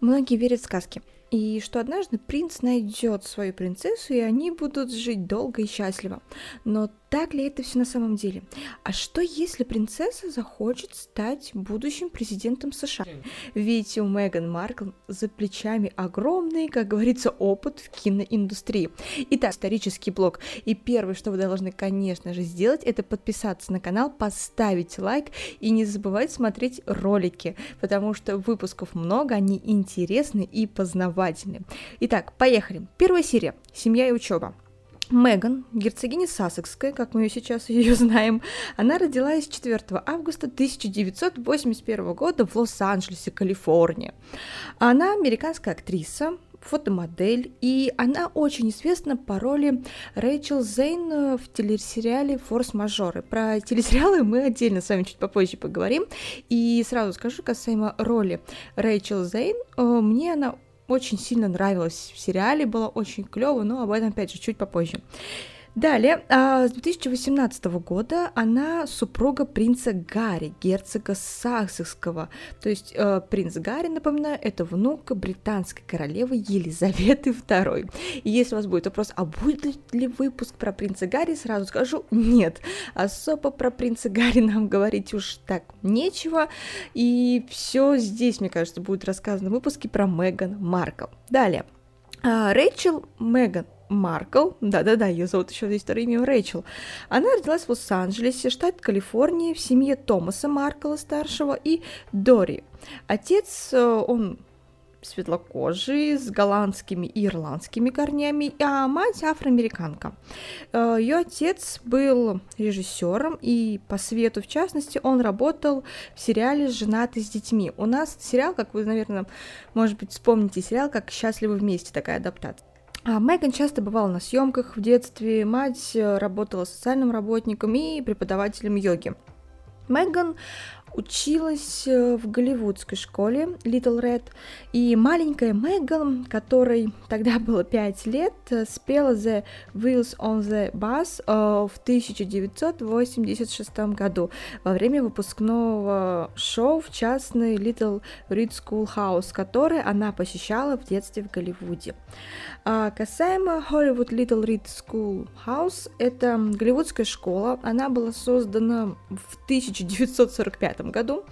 Многие верят в сказки, и что однажды принц найдет свою принцессу, и они будут жить долго и счастливо. Но так ли это все на самом деле? А что если принцесса захочет стать будущим президентом США? Ведь у Меган Маркл за плечами огромный, как говорится, опыт в киноиндустрии. Итак, исторический блог. И первое, что вы должны, конечно же, сделать, это подписаться на канал, поставить лайк и не забывать смотреть ролики, потому что выпусков много, они интересны и познавательны. Итак, поехали. Первая серия. Семья и учеба. Меган, герцогиня Сассекская, как мы ее сейчас ее знаем, она родилась 4 августа 1981 года в Лос-Анджелесе, Калифорния. Она американская актриса, фотомодель, и она очень известна по роли Рэйчел Зейн в телесериале «Форс-мажоры». Про телесериалы мы отдельно с вами чуть попозже поговорим. И сразу скажу касаемо роли Рэйчел Зейн, э, мне она очень сильно нравилась в сериале, было очень клево, но об этом опять же чуть попозже. Далее, а, с 2018 года она супруга принца Гарри, герцога Саксекского. То есть э, принц Гарри, напоминаю, это внук британской королевы Елизаветы II. И если у вас будет вопрос, а будет ли выпуск про принца Гарри, сразу скажу, нет. Особо про принца Гарри нам говорить уж так нечего. И все здесь, мне кажется, будет рассказано в выпуске про Меган Маркл. Далее. А, Рэйчел Меган Маркл, да-да-да, ее зовут еще здесь второе имя Рэйчел. Она родилась в Лос-Анджелесе, штат Калифорния, в семье Томаса Маркла старшего и Дори. Отец, э, он светлокожий, с голландскими и ирландскими корнями, а мать афроамериканка. Э, Ее отец был режиссером, и по свету, в частности, он работал в сериале «Женатый с детьми». У нас сериал, как вы, наверное, может быть, вспомните сериал, как «Счастливы вместе», такая адаптация. А Меган часто бывала на съемках в детстве, мать э, работала социальным работником и преподавателем йоги. Меган училась э, в голливудской школе Little Red, и маленькая Меган, которой тогда было 5 лет, э, спела The Wheels on the Bus в 1986 году во время выпускного шоу в частной Little Red School House, который она посещала в детстве в Голливуде. А касаемо Hollywood Little Reed School House, это голливудская школа, она была создана в 1945 году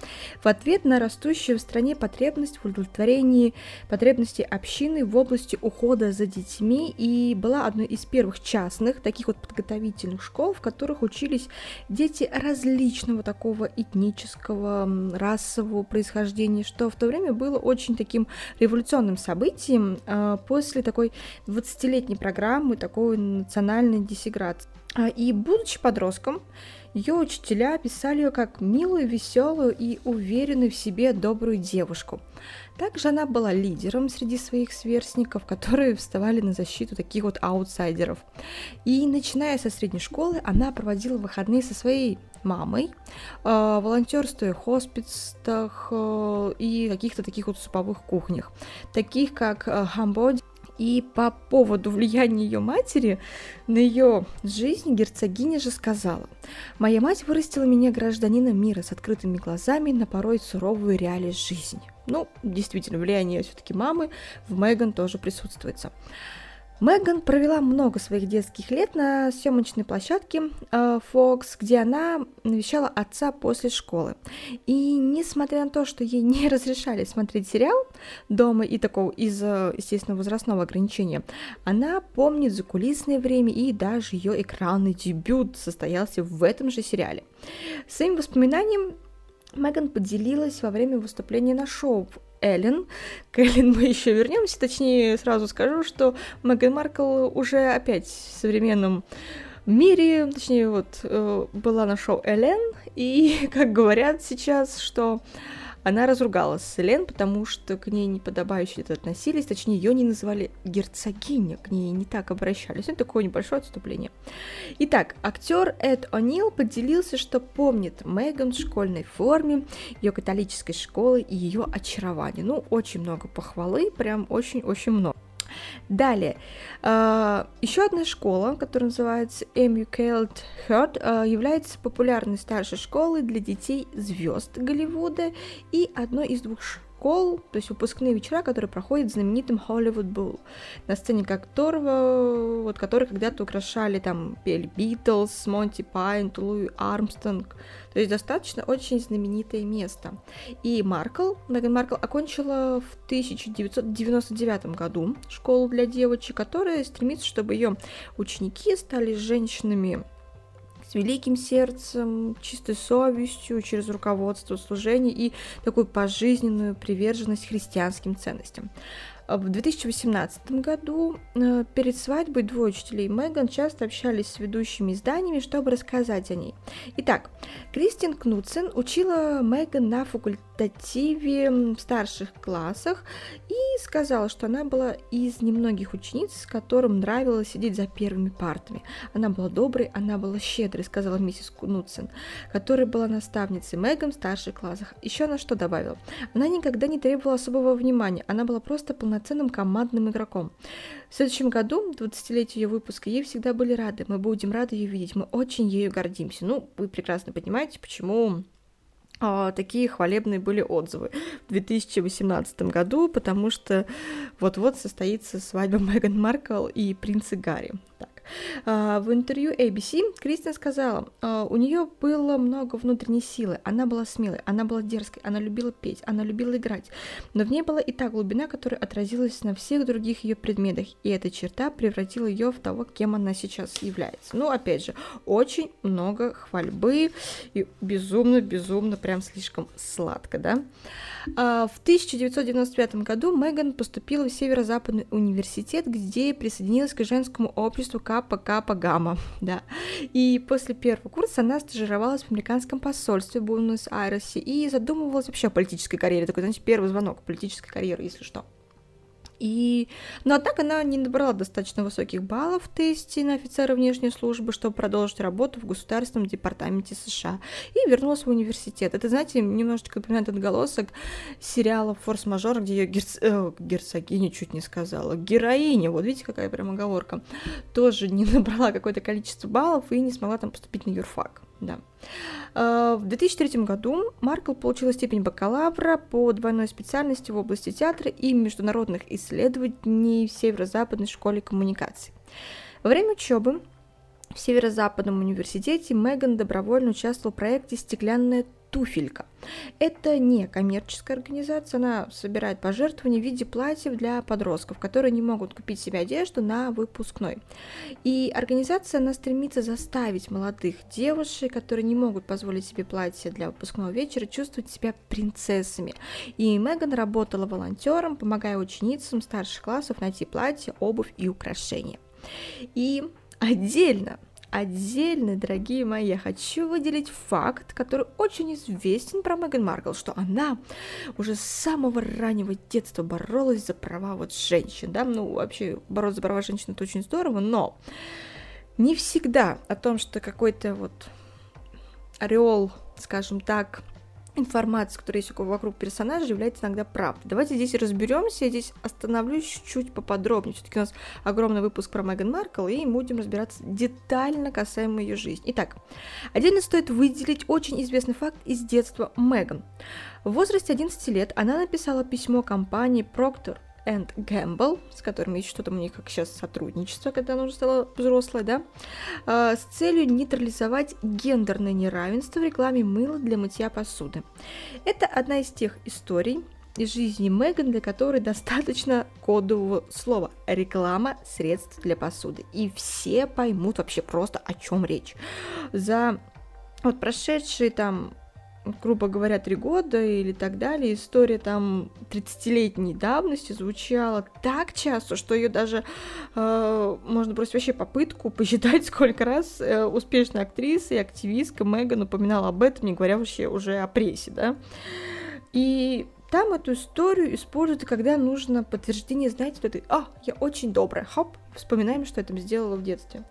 в ответ на растущую в стране потребность в удовлетворении потребностей общины в области ухода за детьми. И была одной из первых частных таких вот подготовительных школ, в которых учились дети различного такого этнического, расового происхождения, что в то время было очень таким революционным событием а, после такой 20-летней программы такой национальной диссеграции. А, и будучи подростком, ее учителя описали ее как милую, веселую и уверенную в себе добрую девушку. Также она была лидером среди своих сверстников, которые вставали на защиту таких вот аутсайдеров. И начиная со средней школы, она проводила выходные со своей мамой, волонтерствуя в хосписах э, и каких-то таких вот суповых кухнях, таких как э, Хамбоди, и по поводу влияния ее матери на ее жизнь герцогиня же сказала, «Моя мать вырастила меня гражданином мира с открытыми глазами на порой суровую реалии жизни». Ну, действительно, влияние все-таки мамы в Меган тоже присутствуется. Меган провела много своих детских лет на съемочной площадке э, Fox, где она навещала отца после школы. И несмотря на то, что ей не разрешали смотреть сериал дома и такого из-за, естественно, возрастного ограничения, она помнит закулисное время и даже ее экранный дебют состоялся в этом же сериале. Своим воспоминанием Меган поделилась во время выступления на шоу Эллен. К Эллен мы еще вернемся, точнее сразу скажу, что Меган Маркл уже опять в современном мире, точнее вот э, была на шоу Эллен, и как говорят сейчас, что она разругалась с Элен, потому что к ней неподобающе относились, точнее, ее не называли герцогиня, к ней не так обращались. Это такое небольшое отступление. Итак, актер Эд О'Нил поделился, что помнит Меган в школьной форме, ее католической школы и ее очарование. Ну, очень много похвалы, прям очень-очень много. Далее, а, еще одна школа, которая называется Emucaled Heart, а, является популярной старшей школой для детей звезд Голливуда и одной из двух школ, то есть выпускные вечера, которые проходят знаменитым Hollywood Bowl, на сцене которого, вот, который когда-то украшали там пели Битлз, Монти Пайн, Луи Армстронг, то есть достаточно очень знаменитое место. И Маркл, Меган Маркл окончила в 1999 году школу для девочек, которая стремится, чтобы ее ученики стали женщинами великим сердцем, чистой совестью, через руководство служения и такую пожизненную приверженность христианским ценностям. В 2018 году э, перед свадьбой двое учителей Меган часто общались с ведущими изданиями, чтобы рассказать о ней. Итак, Кристин Кнутсен учила Меган на факультативе в старших классах и сказала, что она была из немногих учениц, которым нравилось сидеть за первыми партами. Она была доброй, она была щедрой, сказала миссис Кнутсен, которая была наставницей Меган в старших классах. Еще она что добавила? Она никогда не требовала особого внимания, она была просто полноценной полноценным командным игроком. В следующем году, 20-летию ее выпуска, ей всегда были рады. Мы будем рады ее видеть. Мы очень ею гордимся. Ну, вы прекрасно понимаете, почему а, такие хвалебные были отзывы в 2018 году, потому что вот-вот состоится свадьба Меган Маркл и принца Гарри. Так. А, в интервью ABC Кристин сказала, а, у нее было много внутренней силы, она была смелой, она была дерзкой, она любила петь, она любила играть, но в ней была и та глубина, которая отразилась на всех других ее предметах, и эта черта превратила ее в того, кем она сейчас является. Ну, опять же, очень много хвальбы и безумно-безумно прям слишком сладко, да? А, в 1995 году Меган поступила в Северо-Западный университет, где присоединилась к женскому обществу Капа Капа Гамма, да. И после первого курса она стажировалась в американском посольстве в Буэнос-Айресе и задумывалась вообще о политической карьере. Такой, знаете, первый звонок политической карьеры, если что. И... Но однако она не набрала достаточно высоких баллов в тесте на офицера внешней службы, чтобы продолжить работу в Государственном департаменте США. И вернулась в университет. Это, знаете, немножечко напоминает отголосок сериала «Форс-мажор», где ее герц... э, герцогиня чуть не сказала, героиня, вот видите, какая прям оговорка, тоже не набрала какое-то количество баллов и не смогла там поступить на юрфак. Да. А, в 2003 году Маркл получила степень бакалавра по двойной специальности в области театра и международных исследований в Северо-Западной школе коммуникаций. Во время учебы в Северо-Западном университете Меган добровольно участвовала в проекте «Стеклянная туфелька». Это не коммерческая организация, она собирает пожертвования в виде платьев для подростков, которые не могут купить себе одежду на выпускной. И организация, она стремится заставить молодых девушек, которые не могут позволить себе платье для выпускного вечера, чувствовать себя принцессами. И Меган работала волонтером, помогая ученицам старших классов найти платье, обувь и украшения. И отдельно Отдельно, дорогие мои, я хочу выделить факт, который очень известен про Меган Маркл, что она уже с самого раннего детства боролась за права вот женщин, да, ну, вообще бороться за права женщин это очень здорово, но не всегда о том, что какой-то вот орел, скажем так, информация, которая есть вокруг персонажа, является иногда правдой. Давайте здесь разберемся, я здесь остановлюсь чуть поподробнее. Все-таки у нас огромный выпуск про Меган Маркл, и мы будем разбираться детально касаемо ее жизни. Итак, отдельно стоит выделить очень известный факт из детства Меган. В возрасте 11 лет она написала письмо компании Procter and Gamble, с которыми есть что-то у них как сейчас сотрудничество, когда она уже стала взрослой, да, а, с целью нейтрализовать гендерное неравенство в рекламе мыла для мытья посуды. Это одна из тех историй, из жизни Меган, для которой достаточно кодового слова реклама средств для посуды. И все поймут вообще просто, о чем речь. За вот прошедшие там грубо говоря, три года или так далее, история там 30-летней давности звучала так часто, что ее даже э, можно бросить вообще попытку посчитать, сколько раз э, успешная актриса и активистка Меган упоминала об этом, не говоря вообще уже о прессе, да. И там эту историю используют, когда нужно подтверждение, знаете, вот этой, а, я очень добрая, хоп, вспоминаем, что я там сделала в детстве.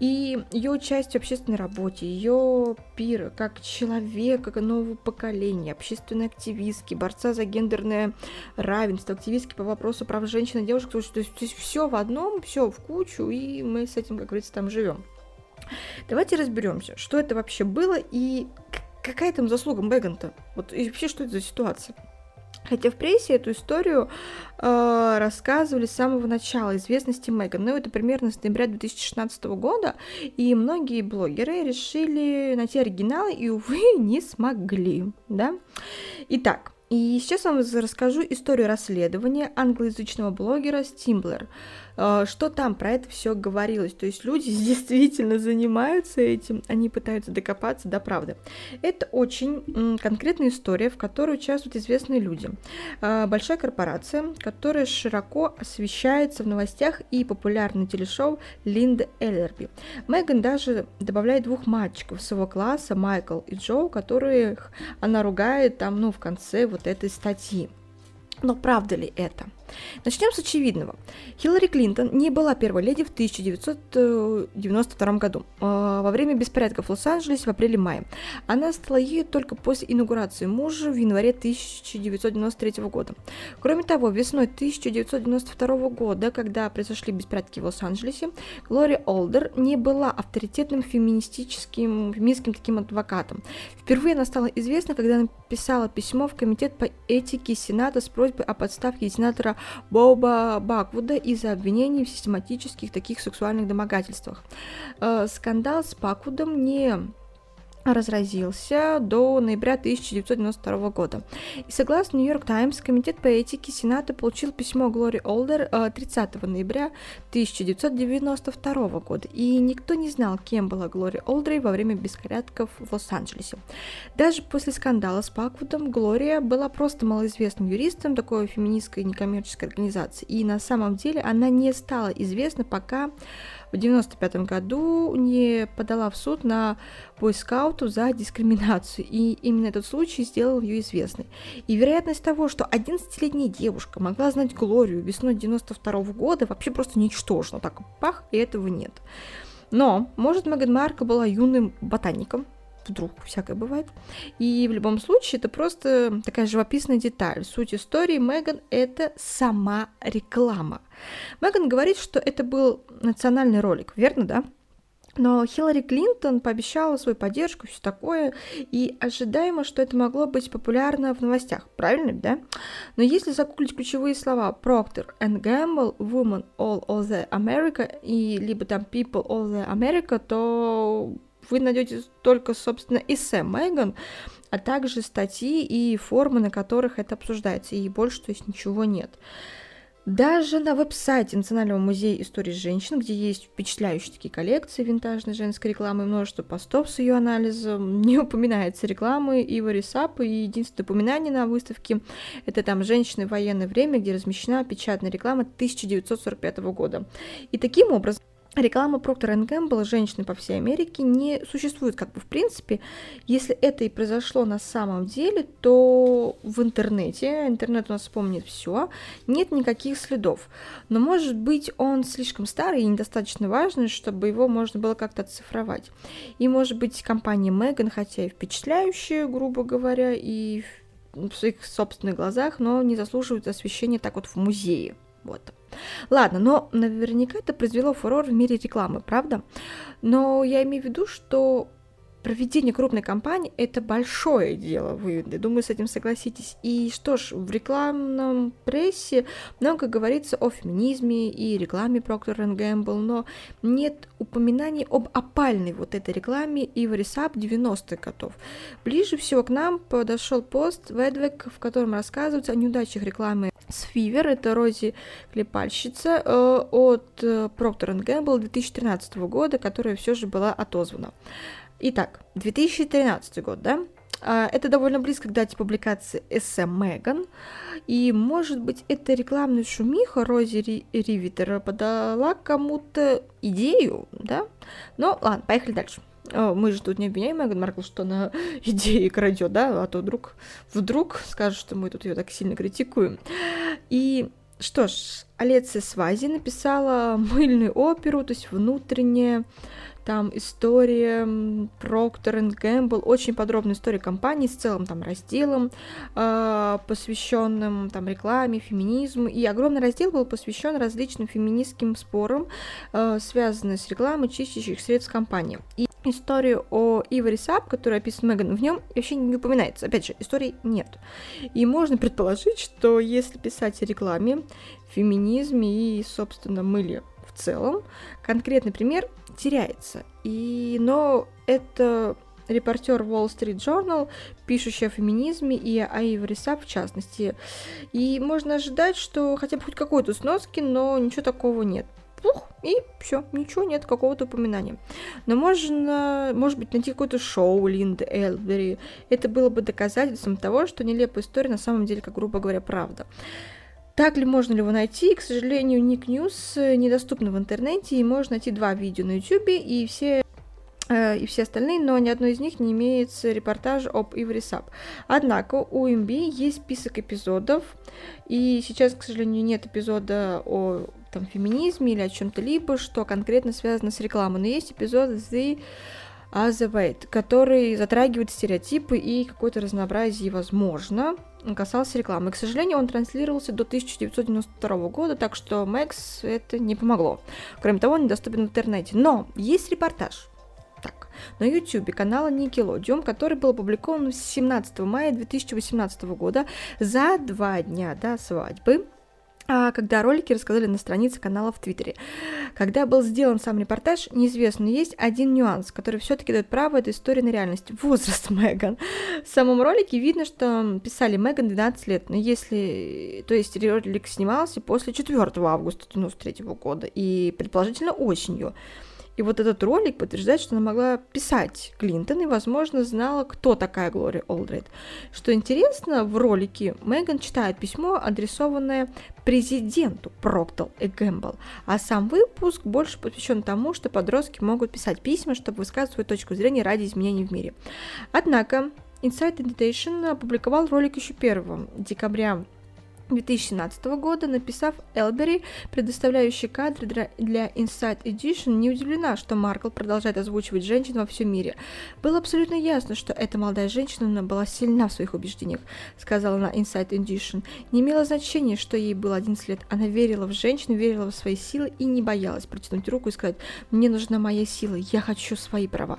И ее участие в общественной работе, ее пир как человека как нового поколения, общественной активистки, борца за гендерное равенство, активистки по вопросу прав женщин и девушек, то есть, то есть все в одном, все в кучу, и мы с этим, как говорится, там живем. Давайте разберемся, что это вообще было и какая там заслуга Меган-то? Вот и вообще, что это за ситуация? Хотя в прессе эту историю э, рассказывали с самого начала известности Меган. Ну, это примерно с ноября 2016 года, и многие блогеры решили найти оригиналы и, увы, не смогли, да. Итак, и сейчас вам расскажу историю расследования англоязычного блогера Стимблер. А, что там про это все говорилось. То есть люди действительно занимаются этим, они пытаются докопаться до правды. Это очень конкретная история, в которой участвуют известные люди. А, большая корпорация, которая широко освещается в новостях и популярное телешоу Линда Эллерби. Меган даже добавляет двух мальчиков своего класса, Майкл и Джо, которых она ругает там, ну, в конце вот этой статьи. Но правда ли это? Начнем с очевидного. Хиллари Клинтон не была первой леди в 1992 году, а, во время беспорядков в Лос-Анджелесе в апреле-мае. Она стала ею только после инаугурации мужа в январе 1993 года. Кроме того, весной 1992 года, когда произошли беспорядки в Лос-Анджелесе, Глория Олдер не была авторитетным феминистическим, феминистским таким адвокатом. Впервые она стала известна, когда написала письмо в Комитет по этике Сената с просьбой о подставке сенатора Боба Баквуда из-за обвинений в систематических таких сексуальных домогательствах. Э, скандал с Баквудом не разразился до ноября 1992 года. И согласно Нью-Йорк Таймс, Комитет по этике Сената получил письмо Глори Олдер 30 э, ноября 1992 года, и никто не знал, кем была Глори Олдер во время беспорядков в Лос-Анджелесе. Даже после скандала с Паквудом Глория была просто малоизвестным юристом такой феминистской некоммерческой организации, и на самом деле она не стала известна, пока в 1995 году не подала в суд на бойскауту за дискриминацию, и именно этот случай сделал ее известной. И вероятность того, что 11-летняя девушка могла знать Глорию весной 92 года, вообще просто ничтожна. Так, пах, и этого нет. Но, может, Меган Марка была юным ботаником, вдруг всякое бывает. И в любом случае это просто такая живописная деталь. Суть истории Меган — это сама реклама. Меган говорит, что это был национальный ролик, верно, да? Но Хиллари Клинтон пообещала свою поддержку, все такое, и ожидаемо, что это могло быть популярно в новостях, правильно, да? Но если загуглить ключевые слова Procter and Gamble, Woman All the America и либо там People All the America, то вы найдете только, собственно, эссе Меган, а также статьи и формы, на которых это обсуждается, и больше, то есть, ничего нет. Даже на веб-сайте Национального музея истории женщин, где есть впечатляющие такие коллекции винтажной женской рекламы множество постов с ее анализом, не упоминается рекламы Ивари Сап, и единственное упоминание на выставке – это там «Женщины в военное время», где размещена печатная реклама 1945 года. И таким образом реклама Procter Gamble женщины по всей Америке не существует как бы в принципе. Если это и произошло на самом деле, то в интернете, интернет у нас помнит все, нет никаких следов. Но может быть он слишком старый и недостаточно важный, чтобы его можно было как-то оцифровать. И может быть компания Megan, хотя и впечатляющая, грубо говоря, и в своих собственных глазах, но не заслуживает освещения так вот в музее. Вот. Ладно, но наверняка это произвело фурор в мире рекламы, правда? Но я имею в виду, что проведение крупной кампании – это большое дело, вы, думаю, с этим согласитесь. И что ж, в рекламном прессе много говорится о феминизме и рекламе Procter Gamble, но нет упоминаний об опальной вот этой рекламе Ивари Сап 90-х годов. Ближе всего к нам подошел пост Ведвек, в котором рассказывается о неудачах рекламы с Фивер, это Рози Клепальщица, э, от э, Procter Gamble 2013 года, которая все же была отозвана. Итак, 2013 год, да? А, это довольно близко к дате публикации эссе Меган, и, может быть, эта рекламная шумиха Рози Ривитера подала кому-то идею, да? Но ладно, поехали дальше. Мы же тут не обвиняем Меган Маркл, что она идеи крадет, да, а то вдруг, вдруг скажут, что мы тут ее так сильно критикуем. И что ж, Алеция Свази написала мыльную оперу, то есть внутреннее там история Procter Gamble, очень подробная история компании с целым там разделом, э, посвященным там рекламе, феминизму, и огромный раздел был посвящен различным феминистским спорам, э, связанным с рекламой чистящих средств компании. И историю о Ивари Сап, которая описана Меган, в нем вообще не упоминается. Опять же, истории нет. И можно предположить, что если писать о рекламе, феминизме и, собственно, мыле в целом, конкретный пример теряется. И, но это репортер Wall Street Journal, пишущий о феминизме и о Эвори Сап в частности. И можно ожидать, что хотя бы хоть какой-то сноски, но ничего такого нет пух, и все, ничего нет, какого-то упоминания. Но можно, может быть, найти какое-то шоу Линды Эллерби. Это было бы доказательством того, что нелепая история на самом деле, как грубо говоря, правда. Так ли можно ли его найти? К сожалению, Nick News недоступны в интернете, и можно найти два видео на YouTube, и все э, и все остальные, но ни одно из них не имеет репортажа об Иври Сап. Однако у MB есть список эпизодов, и сейчас, к сожалению, нет эпизода о там, феминизме или о чем-то либо, что конкретно связано с рекламой. Но есть эпизод The Weight, который затрагивает стереотипы и какое-то разнообразие, возможно, касался рекламы. К сожалению, он транслировался до 1992 года, так что Мэкс это не помогло. Кроме того, он недоступен в интернете. Но есть репортаж так, на YouTube канала Nickelodeon, который был опубликован 17 мая 2018 года за два дня до свадьбы когда ролики рассказали на странице канала в Твиттере. Когда был сделан сам репортаж, неизвестно, но есть один нюанс, который все-таки дает право этой истории на реальность. Возраст Меган. В самом ролике видно, что писали Меган 12 лет, но если... То есть ролик снимался после 4 августа 1993 года и предположительно осенью. И вот этот ролик подтверждает, что она могла писать Клинтон и, возможно, знала, кто такая Глория Олдрейд. Что интересно, в ролике Меган читает письмо, адресованное президенту Проктал и Гэмбл, а сам выпуск больше посвящен тому, что подростки могут писать письма, чтобы высказать свою точку зрения ради изменений в мире. Однако, Inside Editation опубликовал ролик еще 1 декабря 2017 года, написав Элбери, предоставляющий кадры для Inside Edition, не удивлена, что Маркл продолжает озвучивать женщин во всем мире. Было абсолютно ясно, что эта молодая женщина была сильна в своих убеждениях, сказала на Inside Edition. Не имело значения, что ей было 11 лет. Она верила в женщин, верила в свои силы и не боялась протянуть руку и сказать, мне нужна моя сила, я хочу свои права.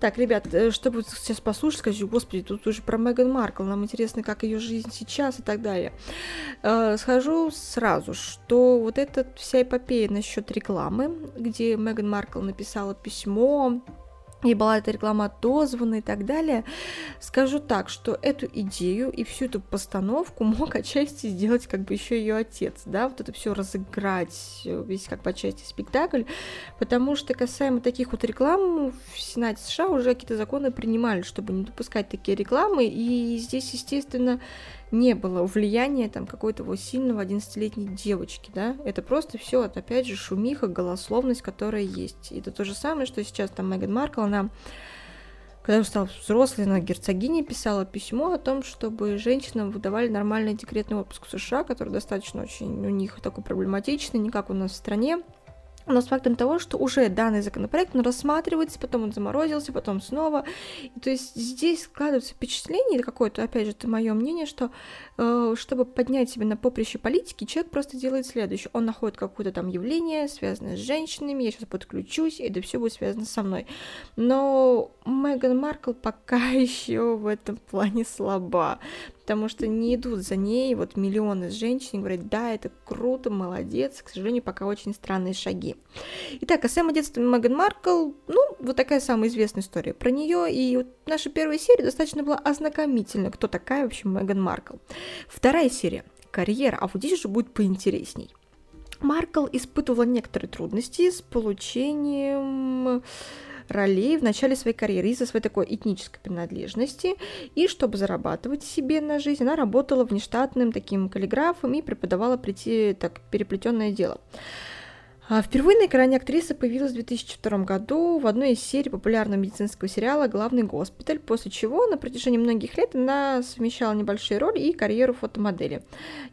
Так, ребят, э, чтобы сейчас послушать, скажу, господи, тут уже про Меган Маркл, нам интересно, как ее жизнь сейчас и так далее. Э, схожу сразу, что вот эта вся эпопея насчет рекламы, где Меган Маркл написала письмо, и была эта реклама отозвана и так далее. Скажу так, что эту идею и всю эту постановку мог отчасти сделать как бы еще ее отец, да, вот это все разыграть, весь как бы отчасти спектакль, потому что касаемо таких вот реклам в Сенате США уже какие-то законы принимали, чтобы не допускать такие рекламы, и здесь, естественно, не было влияния там какой-то вот сильного 11-летней девочки, да, это просто все, вот, опять же, шумиха, голословность, которая есть. И это то же самое, что сейчас там Меган Маркл, она когда стала взрослой, она герцогине писала письмо о том, чтобы женщинам выдавали нормальный декретный отпуск в США, который достаточно очень у них такой проблематичный, не как у нас в стране но с фактом того, что уже данный законопроект он рассматривается, потом он заморозился, потом снова. И, то есть здесь складывается впечатление какое-то, опять же, это мое мнение, что э, чтобы поднять себя на поприще политики, человек просто делает следующее. Он находит какое-то там явление, связанное с женщинами, я сейчас подключусь, и это все будет связано со мной. Но Меган Маркл пока еще в этом плане слаба потому что не идут за ней вот миллионы женщин и говорят, да, это круто, молодец, к сожалению, пока очень странные шаги. Итак, а само детство Меган Маркл, ну, вот такая самая известная история про нее, и вот наша первая серия достаточно была ознакомительна, кто такая вообще Меган Маркл. Вторая серия, карьера, а вот здесь уже будет поинтересней. Маркл испытывала некоторые трудности с получением ролей в начале своей карьеры из-за своей такой этнической принадлежности. И чтобы зарабатывать себе на жизнь, она работала внештатным таким каллиграфом и преподавала прийти так переплетенное дело. А впервые на экране актриса появилась в 2002 году в одной из серий популярного медицинского сериала «Главный госпиталь», после чего на протяжении многих лет она совмещала небольшие роли и карьеру фотомодели.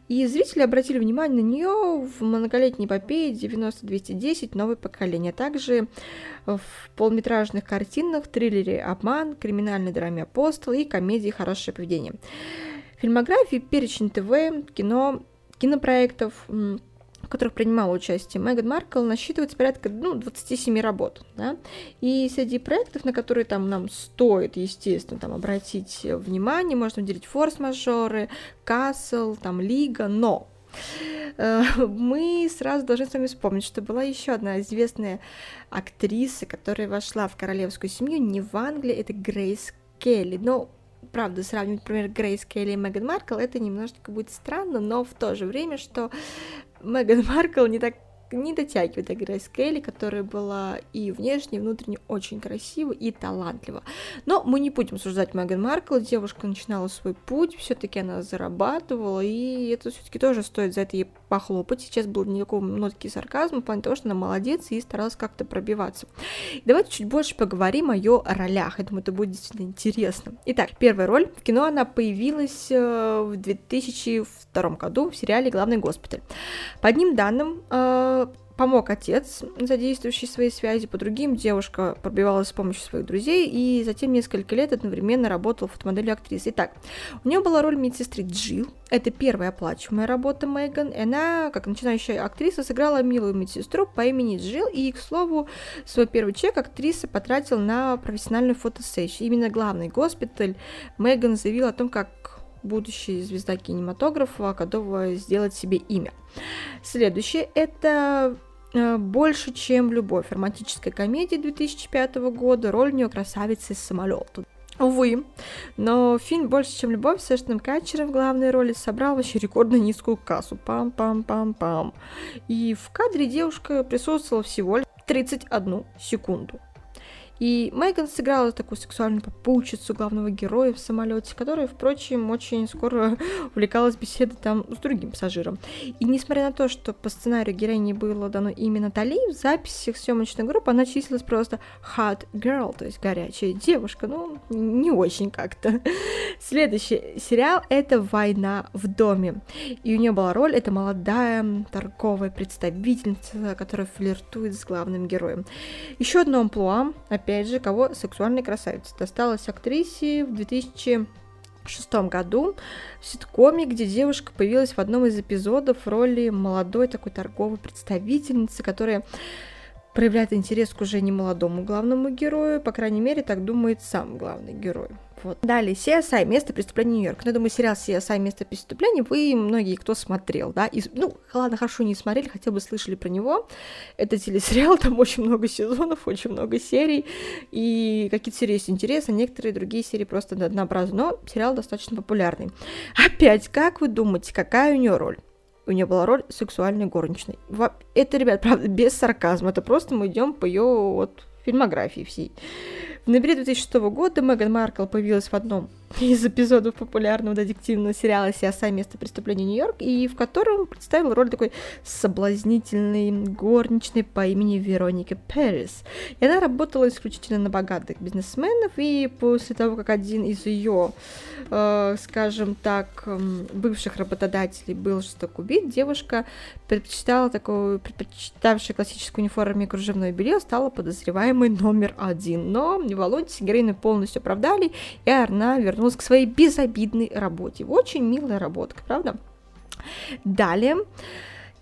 И зрители обратили внимание на нее в многолетней эпопее 90-210 «Новое поколение», а также в полметражных картинах, триллере «Обман», криминальной драме «Апостол» и комедии «Хорошее поведение». Фильмографии, перечень ТВ, кино, кинопроектов – которых принимала участие Меган Маркл, насчитывается порядка ну, 27 работ. Да? И среди проектов, на которые там нам стоит, естественно, там, обратить внимание, можно выделить форс-мажоры, Касл, там, Лига, но э, мы сразу должны с вами вспомнить, что была еще одна известная актриса, которая вошла в королевскую семью не в Англии, это Грейс Келли. Но правда, сравнивать, например, Грейс Келли и Меган Маркл, это немножечко будет странно, но в то же время, что Меган Маркл не так не дотягивает до Грейс Келли, которая была и внешне, и внутренне очень красива и талантлива. Но мы не будем осуждать Меган Маркл, девушка начинала свой путь, все таки она зарабатывала, и это все таки тоже стоит за это ей похлопать. Сейчас был никакого нотки сарказма, в плане того, что она молодец и старалась как-то пробиваться. Давайте чуть больше поговорим о ее ролях, я думаю, это будет действительно интересно. Итак, первая роль в кино она появилась э, в 2002 году в сериале «Главный госпиталь». По одним данным, э, помог отец, задействующий свои связи, по другим девушка пробивалась с помощью своих друзей и затем несколько лет одновременно работала фотомоделью актрисой. Итак, у нее была роль медсестры Джилл, это первая оплачиваемая работа Меган, она, как начинающая актриса, сыграла милую медсестру по имени Джилл, и, к слову, свой первый чек актриса потратила на профессиональную фотосессию. Именно главный госпиталь Меган заявила о том, как будущая звезда кинематографа готова сделать себе имя. Следующее это больше, чем любовь. Романтическая комедия 2005 года. Роль у нее красавицы из самолета. Увы, но фильм «Больше, чем любовь» с Эштоном Катчером в главной роли собрал вообще рекордно низкую кассу. Пам-пам-пам-пам. И в кадре девушка присутствовала всего лишь 31 секунду. И Меган сыграла такую сексуальную попутчицу главного героя в самолете, которая, впрочем, очень скоро увлекалась беседой там с другим пассажиром. И несмотря на то, что по сценарию героини было дано имя Натали, в записях съемочной группы она числилась просто hot girl, то есть горячая девушка. Ну, не очень как-то. Следующий сериал — это «Война в доме». И у нее была роль, это молодая торговая представительница, которая флиртует с главным героем. Еще одно амплуа, опять же, кого сексуальной красавицы. Досталась актрисе в 2000 шестом году в ситкоме, где девушка появилась в одном из эпизодов в роли молодой такой торговой представительницы, которая проявляет интерес к уже не молодому главному герою, по крайней мере, так думает сам главный герой. Вот. Далее, CSI, место преступления Нью-Йорк. Ну, я думаю, сериал CSI, место преступления, вы многие, кто смотрел, да, и, ну, ладно, хорошо, не смотрели, хотя бы слышали про него. Это телесериал, там очень много сезонов, очень много серий, и какие-то серии есть интересны, некоторые другие серии просто однообразны, но сериал достаточно популярный. Опять, как вы думаете, какая у нее роль? у нее была роль сексуальной горничной. Это, ребят, правда, без сарказма. Это просто мы идем по ее вот фильмографии всей. В ноябре 2006 года Меган Маркл появилась в одном из эпизодов популярного детективного сериала «CSI. Место преступления Нью-Йорк», и в котором представила роль такой соблазнительной горничной по имени Вероника Перес. И она работала исключительно на богатых бизнесменов, и после того, как один из ее, э, скажем так, бывших работодателей был жестоко убит, девушка предпочитала такую, предпочитавшая классическую униформу и кружевное белье, стала подозреваемой номер один. Но волнуйтесь, героиню полностью оправдали, и она вернулась вернулась к своей безобидной работе. Очень милая работка, правда? Далее,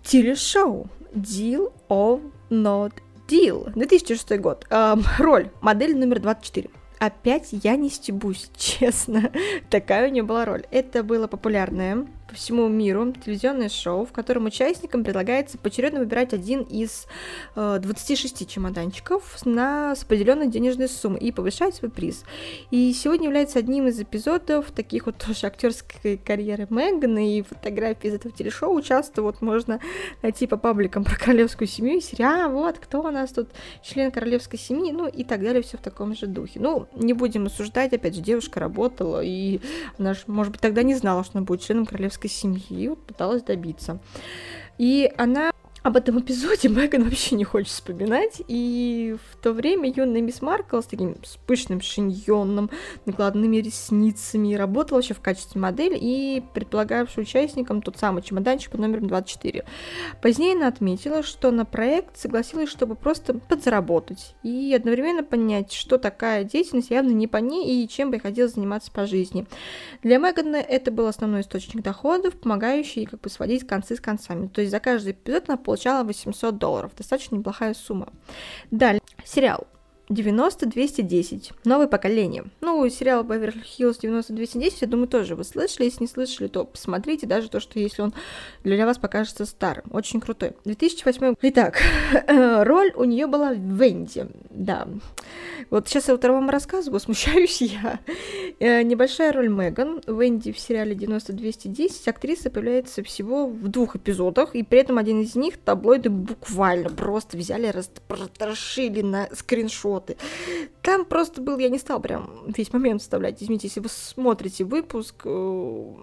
телешоу Deal or Not Deal, 2006 год. Эм, роль, модель номер 24. Опять я не стебусь, честно. Такая у нее была роль. Это было популярное по всему миру телевизионное шоу, в котором участникам предлагается поочередно выбирать один из э, 26 чемоданчиков на с определенной денежной суммой и повышать свой приз. И сегодня является одним из эпизодов таких вот тоже актерской карьеры Меган, и фотографии из этого телешоу часто вот можно найти по пабликам про королевскую семью и серия, а вот кто у нас тут член королевской семьи, ну и так далее, все в таком же духе. Ну, не будем осуждать, опять же, девушка работала, и она, может быть, тогда не знала, что она будет членом королевской семьи, вот пыталась добиться. И она об этом эпизоде Меган вообще не хочет вспоминать, и в то время юная мисс Маркл с таким с пышным шиньоном, накладными ресницами работала еще в качестве модели и предполагавшая участникам тот самый чемоданчик под номером 24. Позднее она отметила, что на проект согласилась, чтобы просто подзаработать и одновременно понять, что такая деятельность явно не по ней и чем бы ей хотелось заниматься по жизни. Для Мегана это был основной источник доходов, помогающий ей как бы сводить концы с концами. То есть за каждый эпизод она получала 800 долларов. Достаточно неплохая сумма. Далее, сериал 90-210. Новое поколение. Ну, сериал Beverly Hills 90-210, я думаю, тоже вы слышали. Если не слышали, то посмотрите, даже то, что если он для вас покажется старым. Очень крутой. 2008. Итак, роль у нее была Венди. Да. Вот сейчас я вот вам рассказываю, смущаюсь я. Э, небольшая роль Меган. Венди в сериале 90-210. Актриса появляется всего в двух эпизодах, и при этом один из них таблоиды буквально просто взяли, растрошили на скриншот работы. Там просто был, я не стал прям весь момент вставлять. Извините, если вы смотрите выпуск, э,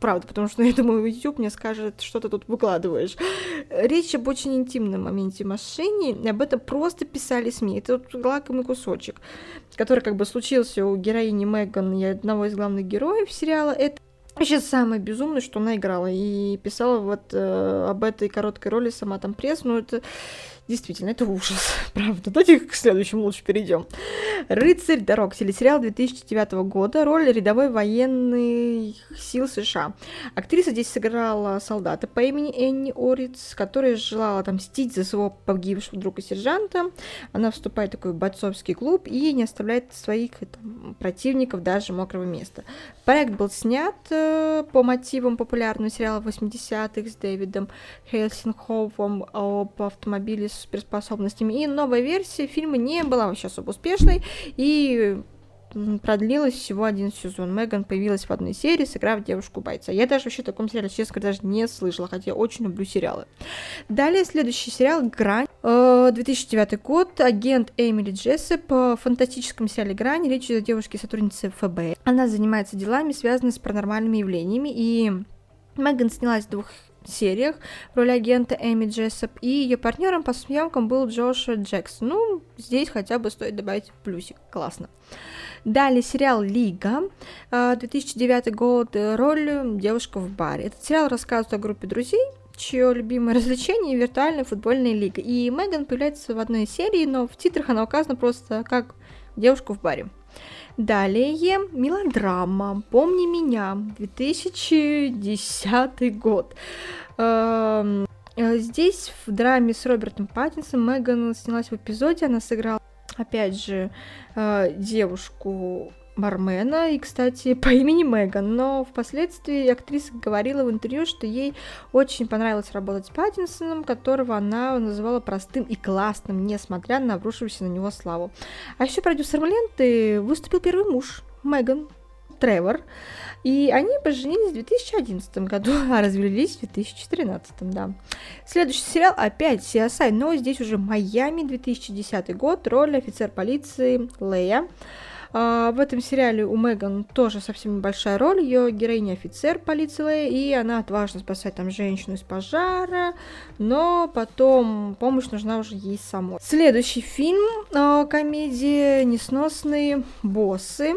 правда, потому что, я думаю, YouTube мне скажет, что ты тут выкладываешь. Речь об очень интимном моменте машине, и об этом просто писали СМИ. Это вот лакомый кусочек, который как бы случился у героини Меган и одного из главных героев сериала. Это Вообще самое безумное, что она играла и писала вот э, об этой короткой роли сама там пресс, ну это Действительно, это ужас, правда. Давайте к следующему лучше перейдем. «Рыцарь дорог», телесериал 2009 года, роль рядовой военных сил США. Актриса здесь сыграла солдата по имени Энни Ориц, которая желала отомстить за своего погибшего друга сержанта. Она вступает в такой бойцовский клуб и не оставляет своих там, противников даже мокрого места. Проект был снят э, по мотивам популярного сериала 80-х с Дэвидом Хелсинхофом об автомобиле с суперспособностями. И новая версия фильма не была вообще особо успешной и продлилась всего один сезон. Меган появилась в одной серии, сыграв девушку-бойца. Я даже вообще о таком сериале, честно говоря, даже не слышала, хотя я очень люблю сериалы. Далее следующий сериал «Грань». 2009 э, год. Агент Эмили Джессеп в фантастическом сериале «Грань». Речь идет о девушке-сотруднице ФБР. Она занимается делами, связанными с паранормальными явлениями, и Меган снялась в двух сериях в роли агента Эми Джессоп, и ее партнером по съемкам был Джош Джексон. Ну, здесь хотя бы стоит добавить плюсик. Классно. Далее сериал «Лига», 2009 а, год, роль девушка в баре. Этот сериал рассказывает о группе друзей, чье любимое развлечение – виртуальная футбольная лига. И Меган появляется в одной серии, но в титрах она указана просто как девушка в баре. Далее мелодрама «Помни меня», 2010 год. Эм, э, здесь в драме с Робертом Паттинсом Меган снялась в эпизоде, она сыграла, опять же, э, девушку бармена, и, кстати, по имени Меган, но впоследствии актриса говорила в интервью, что ей очень понравилось работать с Паттинсоном, которого она называла простым и классным, несмотря на обрушившуюся на него славу. А еще продюсером ленты выступил первый муж, Меган, Тревор, и они поженились в 2011 году, а развелись в 2013, да. Следующий сериал опять CSI, но здесь уже Майами, 2010 год, роль офицер полиции Лея. А, в этом сериале у Меган тоже совсем небольшая роль. Ее героиня офицер полиции, и она отважно спасает там женщину из пожара, но потом помощь нужна уже ей самой. Следующий фильм, а, комедия «Несносные боссы».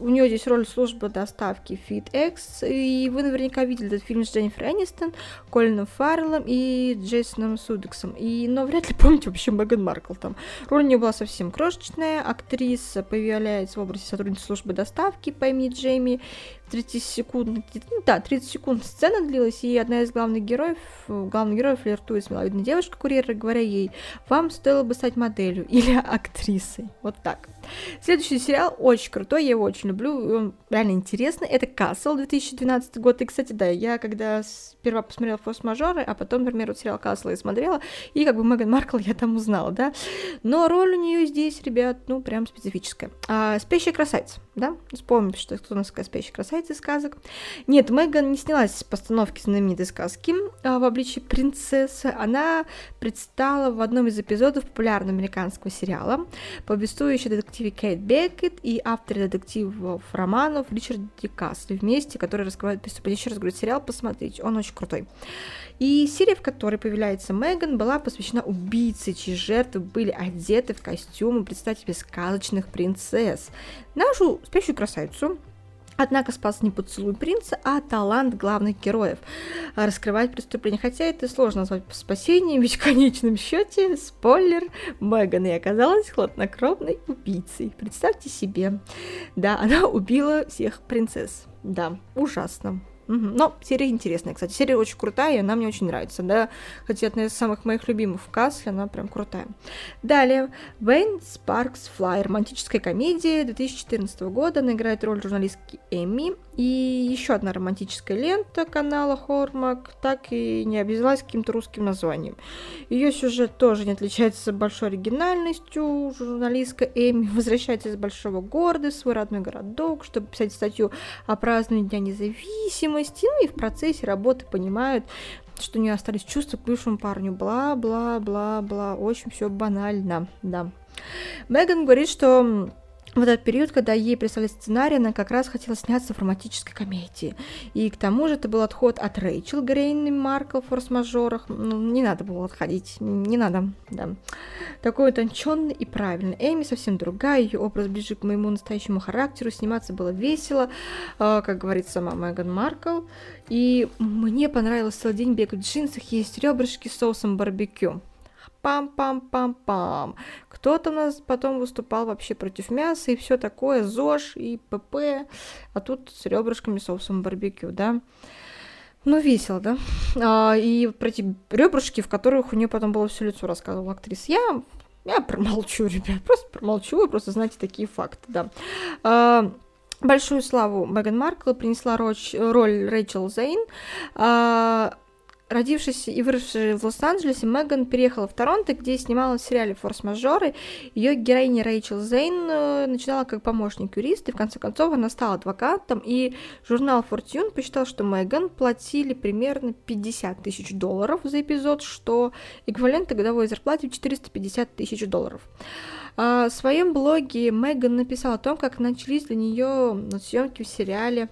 У нее здесь роль службы доставки FitX, и вы наверняка видели этот фильм с Дженнифер Энистон, Колином Фарреллом и Джейсоном Судексом, и, но вряд ли помните вообще Меган Маркл там. Роль у нее была совсем крошечная, актриса появляется в образе сотрудницы службы доставки по имени Джейми, 30 секунд, ну, да, 30 секунд сцена длилась, и одна из главных героев, главный герой флиртует с миловидной девушкой-курьерой, говоря ей, вам стоило бы стать моделью или актрисой. Вот так. Следующий сериал очень крутой, я его очень люблю, он реально интересный. Это Касл, 2012 год. И, кстати, да, я когда сперва посмотрела форс-мажоры, а потом, например, вот сериал Касл я смотрела, и как бы Меган Маркл я там узнала, да. Но роль у нее здесь, ребят, ну, прям специфическая. А, спящая красавица, да? Вспомним, что кто у нас такая спящая красавица «Красавицы сказок». Нет, Меган не снялась с постановки знаменитой сказки а, в обличии принцессы. Она предстала в одном из эпизодов популярного американского сериала, повествующий о детективе Кейт Беккет и авторе детективов романов Ричард Дикасли вместе, которые раскрывают преступление. Еще раз говорю, сериал посмотрите, он очень крутой. И серия, в которой появляется Меган, была посвящена убийце, чьи жертвы были одеты в костюмы, представьте себе, сказочных принцесс. Нашу спящую красавицу Однако спас не поцелуй принца, а талант главных героев раскрывать преступление. Хотя это сложно назвать спасением, ведь в конечном счете, спойлер, Меган и оказалась хладнокровной убийцей. Представьте себе. Да, она убила всех принцесс. Да, ужасно. Но серия интересная, кстати. Серия очень крутая, и она мне очень нравится, да. Хотя одна из самых моих любимых в Касле, она прям крутая. Далее, Вейн Спаркс Флай, романтическая комедия 2014 года. Она играет роль журналистки Эми. И еще одна романтическая лента канала Хормак так и не объявилась каким-то русским названием. Ее сюжет тоже не отличается большой оригинальностью. Журналистка Эми возвращается из большого города в свой родной городок, чтобы писать статью о праздновании Дня независимости. Ну и в процессе работы понимают, что у нее остались чувства к бывшему парню. Бла-бла-бла-бла. Очень все банально, да. Меган говорит, что в этот период, когда ей прислали сценарий, она как раз хотела сняться в романтической комедии. И к тому же это был отход от Рэйчел Грейн и Маркл в форс-мажорах. Ну, не надо было отходить, не надо, да. Такой утонченный и правильный. Эми совсем другая, ее образ ближе к моему настоящему характеру, сниматься было весело, э, как говорит сама Меган Маркл. И мне понравилось целый день бегать в джинсах, есть ребрышки с соусом барбекю пам-пам-пам-пам. Кто-то у нас потом выступал вообще против мяса и все такое, ЗОЖ и ПП, а тут с ребрышками соусом барбекю, да. Ну, весело, да? А, и про эти ребрышки, в которых у нее потом было все лицо, рассказывала актриса. Я, я промолчу, ребят, просто промолчу, вы просто знаете такие факты, да. А, большую славу Меган Маркл принесла роль, роль Рэйчел Зейн. А, Родившись и выросшая в Лос-Анджелесе, Меган переехала в Торонто, где снималась в сериале «Форс-мажоры». Ее героиня Рэйчел Зейн э, начинала как помощник юриста, и в конце концов она стала адвокатом, и журнал Fortune посчитал, что Меган платили примерно 50 тысяч долларов за эпизод, что эквивалент годовой зарплате в 450 тысяч долларов. А, в своем блоге Меган написала о том, как начались для нее съемки в сериале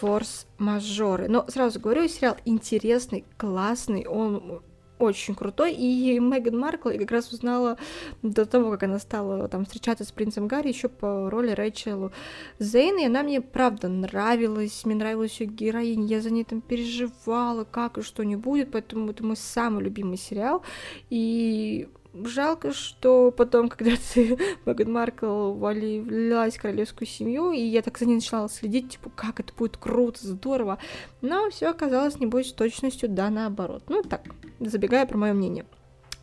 «Форс-мажоры». Но сразу говорю, сериал интересный, классный, он очень крутой, и Меган Маркл я как раз узнала до того, как она стала там встречаться с принцем Гарри еще по роли Рэйчел Зейн, и она мне правда нравилась, мне нравилась ее героиня, я за ней там переживала, как и что не будет, поэтому это мой самый любимый сериал, и жалко, что потом, когда ты, Меган Маркл, влилась в королевскую семью, и я так за ней начала следить, типа, как это будет круто, здорово. Но все оказалось, не будет с точностью, да, наоборот. Ну, так, забегая про мое мнение.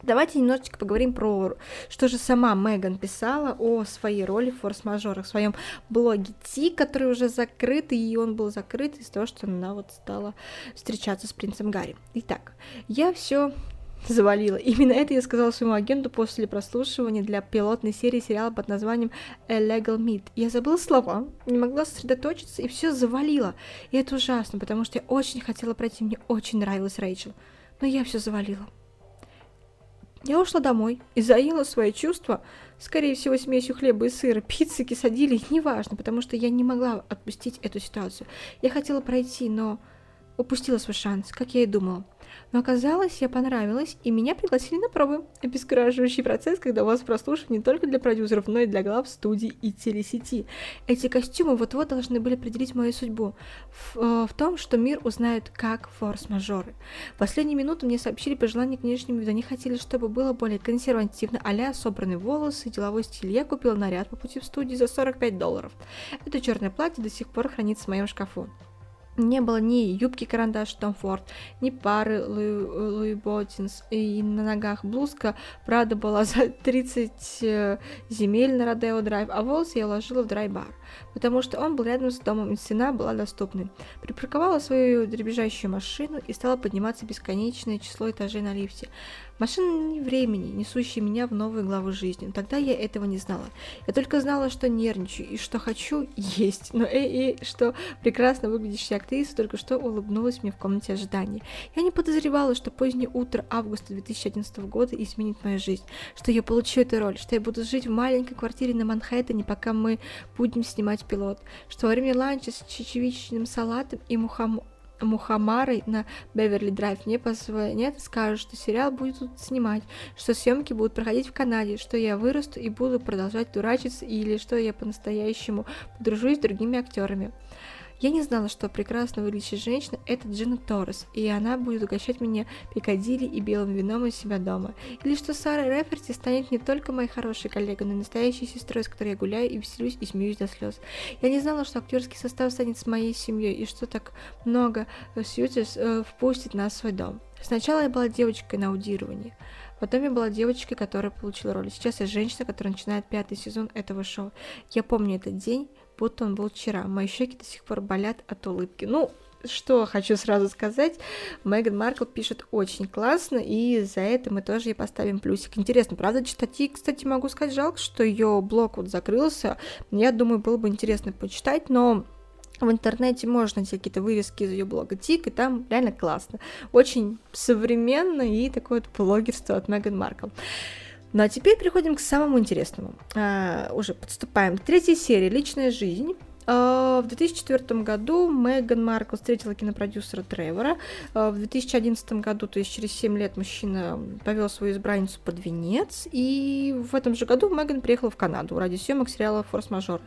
Давайте немножечко поговорим про, что же сама Меган писала о своей роли в форс-мажорах, в своем блоге Ти, который уже закрыт, и он был закрыт из-за того, что она вот стала встречаться с принцем Гарри. Итак, я все завалила. Именно это я сказала своему агенту после прослушивания для пилотной серии сериала под названием A Legal Meet. Я забыла слова, не могла сосредоточиться и все завалила. И это ужасно, потому что я очень хотела пройти, мне очень нравилась Рэйчел. Но я все завалила. Я ушла домой и заела свои чувства, скорее всего, смесью хлеба и сыра, пиццы, кисадили, неважно, потому что я не могла отпустить эту ситуацию. Я хотела пройти, но упустила свой шанс, как я и думала. Но оказалось, я понравилась, и меня пригласили на пробы. Обескураживающий процесс, когда вас прослушивание не только для продюсеров, но и для глав студий и телесети. Эти костюмы вот-вот должны были определить мою судьбу. В, э, в том, что мир узнает, как форс-мажоры. В последние минуты мне сообщили пожелания к внешнему виду. Они хотели, чтобы было более консервативно, а собранные волосы, деловой стиль. Я купила наряд по пути в студию за 45 долларов. Это черное платье до сих пор хранится в моем шкафу не было ни юбки-карандаш Том Форд, ни пары Луи Боттинс, и на ногах блузка, правда, была за 30 э, земель на Родео Драйв, а волосы я уложила в драйбар. потому что он был рядом с домом, и цена была доступной. Припарковала свою дребезжащую машину и стала подниматься бесконечное число этажей на лифте. Машина времени, несущая меня в новую главу жизни. Тогда я этого не знала. Я только знала, что нервничаю и что хочу есть. Но и, и что прекрасно выглядящая актриса только что улыбнулась мне в комнате ожидания. Я не подозревала, что позднее утро августа 2011 года изменит мою жизнь, что я получу эту роль, что я буду жить в маленькой квартире на Манхэттене, пока мы будем снимать пилот, что во время ланча с чечевичным салатом и мухом Мухамарой на Беверли Драйв мне позвонят и скажут, что сериал будет снимать, что съемки будут проходить в Канаде, что я вырасту и буду продолжать дурачиться, или что я по-настоящему подружусь с другими актерами. Я не знала, что прекрасно выглядящая женщина – это Джина Торрес, и она будет угощать меня пикадилли и белым вином у себя дома. Или что Сара Реферти станет не только моей хорошей коллегой, но и настоящей сестрой, с которой я гуляю и веселюсь и смеюсь до слез. Я не знала, что актерский состав станет с моей семьей, и что так много Сьюзес э, впустит нас в свой дом. Сначала я была девочкой на аудировании. Потом я была девочкой, которая получила роль. Сейчас я женщина, которая начинает пятый сезон этого шоу. Я помню этот день, будто он был вчера. Мои щеки до сих пор болят от улыбки. Ну, что хочу сразу сказать, Меган Маркл пишет очень классно, и за это мы тоже ей поставим плюсик. Интересно, правда, читать? И, кстати, могу сказать, жалко, что ее блог вот закрылся. Я думаю, было бы интересно почитать, но в интернете можно найти какие-то вырезки из ее блога Тик, и там реально классно. Очень современно и такое вот блогерство от Меган Маркл. Ну а теперь переходим к самому интересному. А, уже подступаем к третьей серии «Личная жизнь». А, в 2004 году Меган Маркл встретила кинопродюсера Тревора. А, в 2011 году, то есть через 7 лет, мужчина повел свою избранницу под венец. И в этом же году Меган приехала в Канаду ради съемок сериала «Форс-мажор».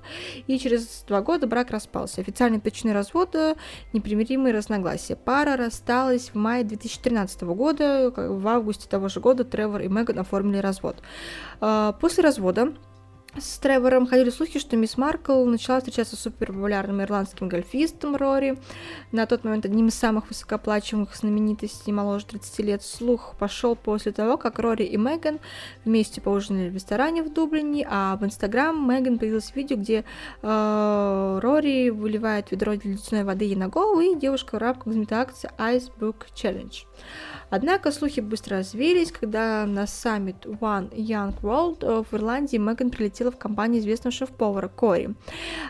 И через два года брак распался. Официальной причиной развода – непримиримые разногласия. Пара рассталась в мае 2013 года. В августе того же года Тревор и Меган оформили развод. А, после развода с Тревором ходили слухи, что мисс Маркл начала встречаться с суперпопулярным ирландским гольфистом Рори, на тот момент одним из самых высокооплачиваемых знаменитостей моложе 30 лет. Слух пошел после того, как Рори и Меган вместе поужинали в ресторане в Дублине, а в Инстаграм Меган появилось видео, где э, Рори выливает ведро ледяной воды ей на голову, и девушка в рамках взятой акции Ice Book Challenge. Однако слухи быстро развеялись, когда на саммит One Young World э, в Ирландии Меган прилетела в компанию известного шеф-повара Кори.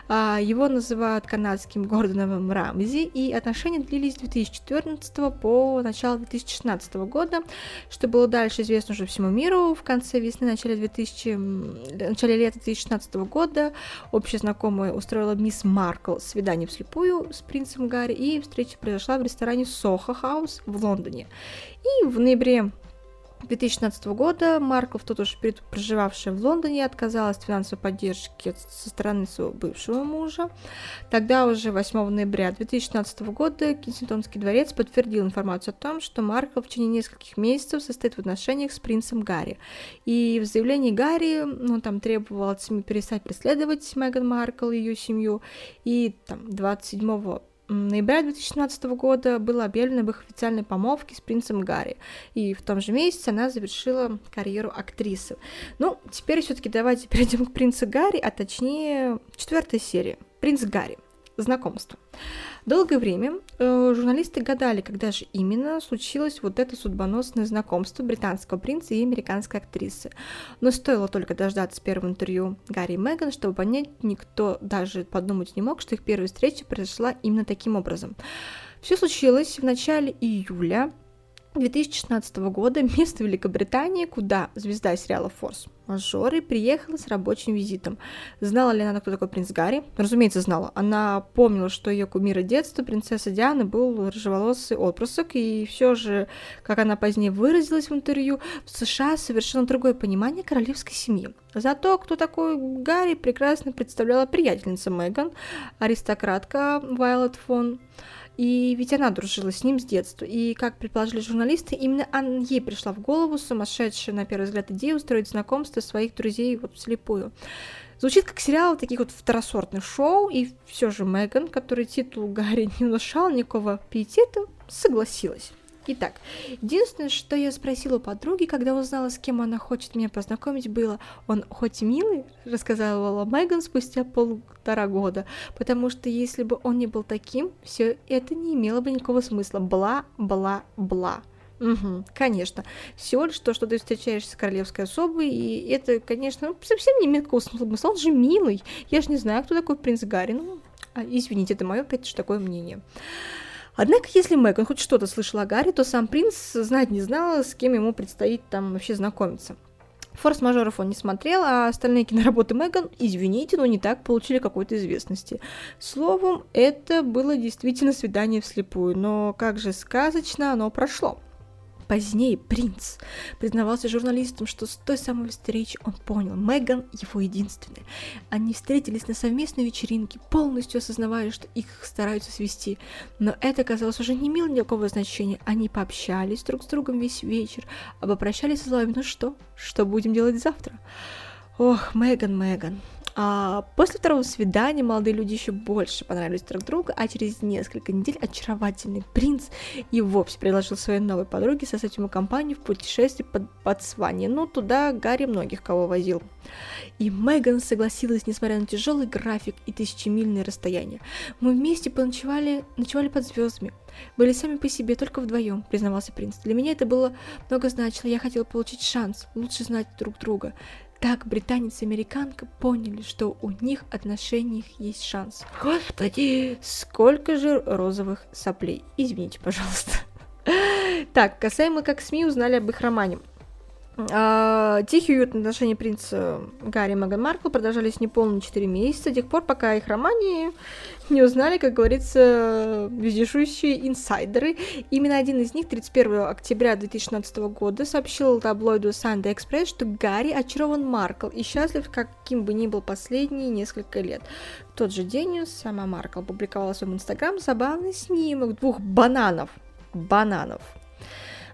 А, его называют канадским Гордоном Рамзи, и отношения длились с 2014 по начало 2016 года, что было дальше известно уже всему миру. В конце весны, начале, 2000, начале лета 2016 года общая знакомая устроила мисс Маркл свидание вслепую с принцем Гарри, и встреча произошла в ресторане Сохо Хаус в Лондоне. И в ноябре 2016 года Марков, тот уж проживавший в Лондоне, отказалась от финансовой поддержки со стороны своего бывшего мужа. Тогда уже 8 ноября 2016 года Кенсингтонский дворец подтвердил информацию о том, что Марков в течение нескольких месяцев состоит в отношениях с принцем Гарри. И в заявлении Гарри, ну, там требовал от СМИ перестать преследовать Меган Маркл и ее семью, и там 27 ноября 2017 года было объявлено об их официальной помолвке с принцем Гарри, и в том же месяце она завершила карьеру актрисы. Ну, теперь все-таки давайте перейдем к принцу Гарри, а точнее четвертой серии. Принц Гарри. Знакомство. Долгое время э, журналисты гадали, когда же именно случилось вот это судьбоносное знакомство британского принца и американской актрисы. Но стоило только дождаться первого интервью Гарри и Меган, чтобы понять, никто даже подумать не мог, что их первая встреча произошла именно таким образом. Все случилось в начале июля 2016 года место Великобритании, куда звезда сериала «Форс» мажоры приехала с рабочим визитом. Знала ли она, кто такой принц Гарри? Разумеется, знала. Она помнила, что ее кумира детства, принцесса Диана, был рыжеволосый отпрысок, и все же, как она позднее выразилась в интервью, в США совершенно другое понимание королевской семьи. Зато, кто такой Гарри, прекрасно представляла приятельница Меган, аристократка Вайлот фон и ведь она дружила с ним с детства. И, как предположили журналисты, именно ей пришла в голову сумасшедшая, на первый взгляд, идея устроить знакомство своих друзей вот вслепую. Звучит как сериал таких вот второсортных шоу, и все же Меган, который титул Гарри не внушал никакого пиетета, согласилась. Итак, единственное, что я спросила подруги, когда узнала, с кем она хочет меня познакомить, было, он хоть милый, рассказывала Меган спустя полтора года, потому что если бы он не был таким, все это не имело бы никакого смысла. Бла-бла-бла. Угу, конечно. Всего лишь то, что ты встречаешься с королевской особой, и это, конечно, совсем не имеет смысла. Он же милый. Я же не знаю, кто такой принц Гарри. Ну, а, извините, это мое, опять же, такое мнение. Однако, если Меган хоть что-то слышала о Гарри, то сам принц знать не знал, с кем ему предстоит там вообще знакомиться. Форс-мажоров он не смотрел, а остальные киноработы Меган, извините, но не так получили какой-то известности. Словом, это было действительно свидание вслепую, но как же сказочно оно прошло. Позднее принц признавался журналистам, что с той самой встречи он понял, Меган его единственная. Они встретились на совместной вечеринке, полностью осознавая, что их стараются свести. Но это, казалось, уже не имело никакого значения. Они пообщались друг с другом весь вечер, попрощались со словами «Ну что? Что будем делать завтра?» Ох, Меган, Меган. А после второго свидания молодые люди еще больше понравились друг другу, а через несколько недель очаровательный принц и вовсе предложил своей новой подруге создать ему компанию в путешествии под Ботсване. Ну, туда Гарри многих кого возил. И Меган согласилась, несмотря на тяжелый график и тысячемильные расстояния. Мы вместе поночевали ночевали под звездами. Были сами по себе, только вдвоем, признавался принц. Для меня это было много значило. Я хотела получить шанс лучше знать друг друга. Так британец и американка поняли, что у них отношениях есть шанс. Господи, сколько же розовых соплей. Извините, пожалуйста. Так, касаемо как СМИ узнали об их романе. А, тихие уютные отношения принца Гарри и Меган Маркл продолжались неполные 4 месяца, до тех пор, пока их романе не узнали, как говорится, вездесущие инсайдеры. Именно один из них 31 октября 2016 года сообщил таблоиду Sunday Express, что Гарри очарован Маркл и счастлив, каким бы ни был последние несколько лет. В тот же день сама Маркл публиковала в своем инстаграм забавный снимок двух бананов. Бананов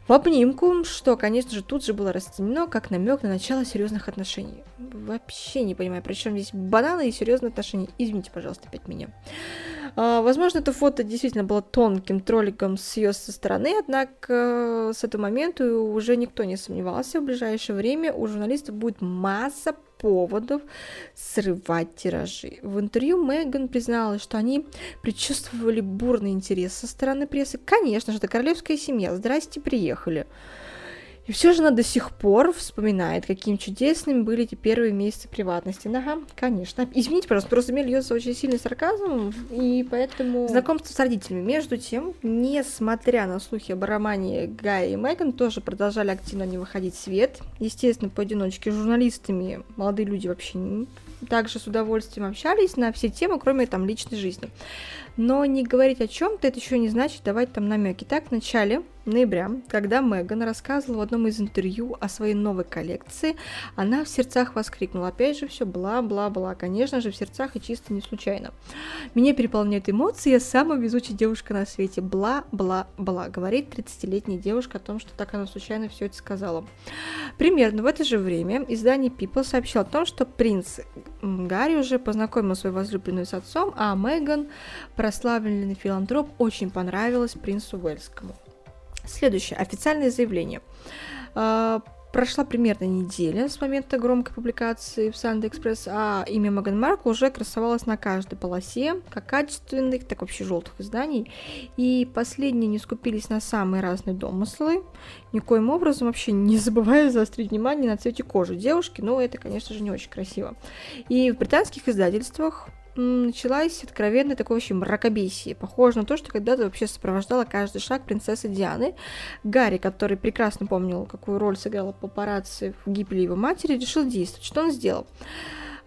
в обнимку, что, конечно же, тут же было расценено как намек на начало серьезных отношений. Вообще не понимаю, при чем здесь бананы и серьезные отношения. Извините, пожалуйста, опять меня. А, возможно, это фото действительно было тонким тролликом с ее со стороны, однако с этого момента уже никто не сомневался. В ближайшее время у журналистов будет масса поводов срывать тиражи. В интервью Меган призналась, что они предчувствовали бурный интерес со стороны прессы. Конечно же, это королевская семья. Здрасте, приехали. И все же она до сих пор вспоминает, каким чудесными были эти первые месяцы приватности. Ага, конечно. Извините, пожалуйста, просто мне льется очень сильный сарказм, и поэтому... Знакомство с родителями. Между тем, несмотря на слухи об романе Гая и Меган, тоже продолжали активно не выходить в свет. Естественно, поодиночке с журналистами молодые люди вообще также с удовольствием общались на все темы, кроме там личной жизни. Но не говорить о чем-то, это еще не значит давать там намеки. Так, в начале ноября, когда Меган рассказывала в одном из интервью о своей новой коллекции, она в сердцах воскликнула. Опять же, все бла-бла-бла. Конечно же, в сердцах и чисто не случайно. Меня переполняют эмоции, я самая везучая девушка на свете. Бла-бла-бла. Говорит 30-летняя девушка о том, что так она случайно все это сказала. Примерно в это же время издание People сообщило о том, что принц Гарри уже познакомил свою возлюбленную с отцом, а Меган прославленный филантроп очень понравилось принцу Уэльскому. Следующее. Официальное заявление. А, прошла примерно неделя с момента громкой публикации в Sunday Express, а имя Меган Маркл уже красовалось на каждой полосе, как качественных, так вообще желтых изданий. И последние не скупились на самые разные домыслы, никоим образом вообще не забывая заострить внимание на цвете кожи девушки, но это, конечно же, не очень красиво. И в британских издательствах началась откровенная такое вообще мракобесие. Похоже на то, что когда-то вообще сопровождала каждый шаг принцессы Дианы. Гарри, который прекрасно помнил, какую роль сыграла папарацци в гибели его матери, решил действовать. Что он сделал?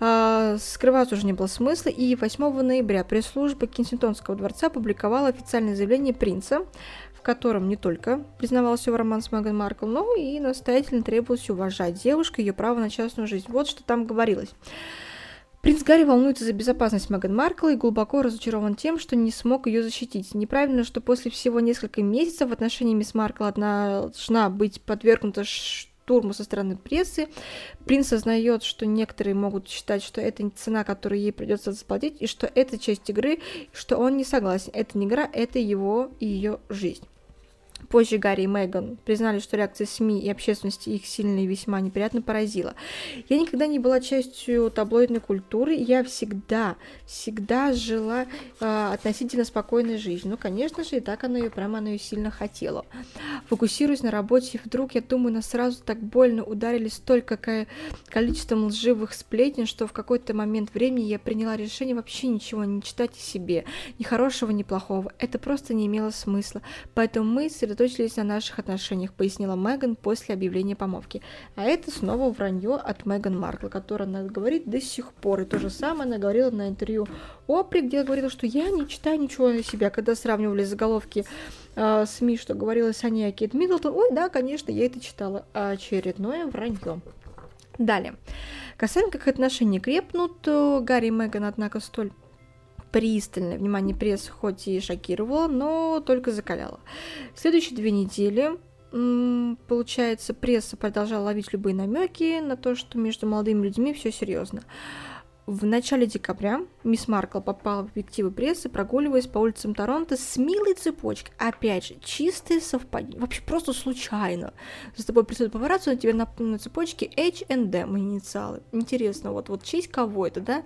А, скрываться уже не было смысла, и 8 ноября пресс-служба Кенсингтонского дворца опубликовала официальное заявление принца, в котором не только признавался его роман с Меган Маркл, но и настоятельно требовалось уважать девушку и ее право на частную жизнь. Вот что там говорилось. Принц Гарри волнуется за безопасность Меган Маркл и глубоко разочарован тем, что не смог ее защитить. Неправильно, что после всего нескольких месяцев в отношении мисс Маркл одна должна быть подвергнута штурму со стороны прессы. Принц осознает, что некоторые могут считать, что это цена, которую ей придется заплатить, и что это часть игры, что он не согласен. Это не игра, это его и ее жизнь. Позже Гарри и Меган признали, что реакция СМИ и общественности их сильно и весьма неприятно поразила. Я никогда не была частью таблоидной культуры, я всегда, всегда жила э, относительно спокойной жизнью. Ну, конечно же, и так она ее прямо она ее сильно хотела. Фокусируясь на работе, вдруг, я думаю, нас сразу так больно ударили столько количество лживых сплетен, что в какой-то момент времени я приняла решение вообще ничего не читать о себе, ни хорошего, ни плохого. Это просто не имело смысла. Поэтому мы сосредоточились сосредоточились на наших отношениях, пояснила Меган после объявления помолвки. А это снова вранье от Меган Маркл, которая она говорит до сих пор. И то же самое она говорила на интервью Опри, где говорила, что я не читаю ничего о себе. Когда сравнивали заголовки э, СМИ, что говорилось о ней о Кейт Миддлтон, ой, да, конечно, я это читала. Очередное вранье. Далее. Касаемо как отношения крепнут, Гарри и Меган, однако, столь пристальное внимание прессы хоть и шокировало, но только закаляло. Следующие две недели получается, пресса продолжала ловить любые намеки на то, что между молодыми людьми все серьезно. В начале декабря мисс Маркл попала в объективы прессы, прогуливаясь по улицам Торонто с милой цепочкой. Опять же, чистое совпадение. Вообще просто случайно. За тобой присутствует папарацци, на тебе на, на цепочке H&M инициалы. Интересно, вот, вот честь кого это, да?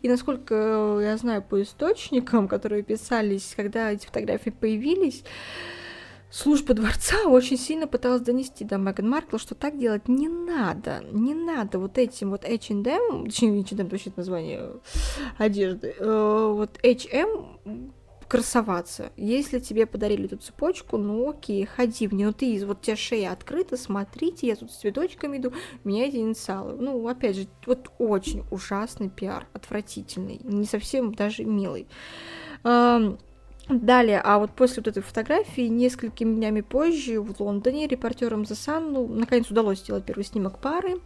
И насколько я знаю по источникам, которые писались, когда эти фотографии появились, служба дворца очень сильно пыталась донести до Меган Маркл, что так делать не надо, не надо вот этим вот H&M, точнее, H&M точно название одежды, э, вот H&M красоваться. Если тебе подарили эту цепочку, ну окей, ходи в нее. Но ты, вот у тебя шея открыта, смотрите, я тут с цветочками иду, меняйте инициалы. Ну, опять же, вот очень ужасный пиар, отвратительный, не совсем даже милый. Далее, а вот после вот этой фотографии, несколькими днями позже в Лондоне репортерам The Sun, ну, наконец удалось сделать первый снимок пары.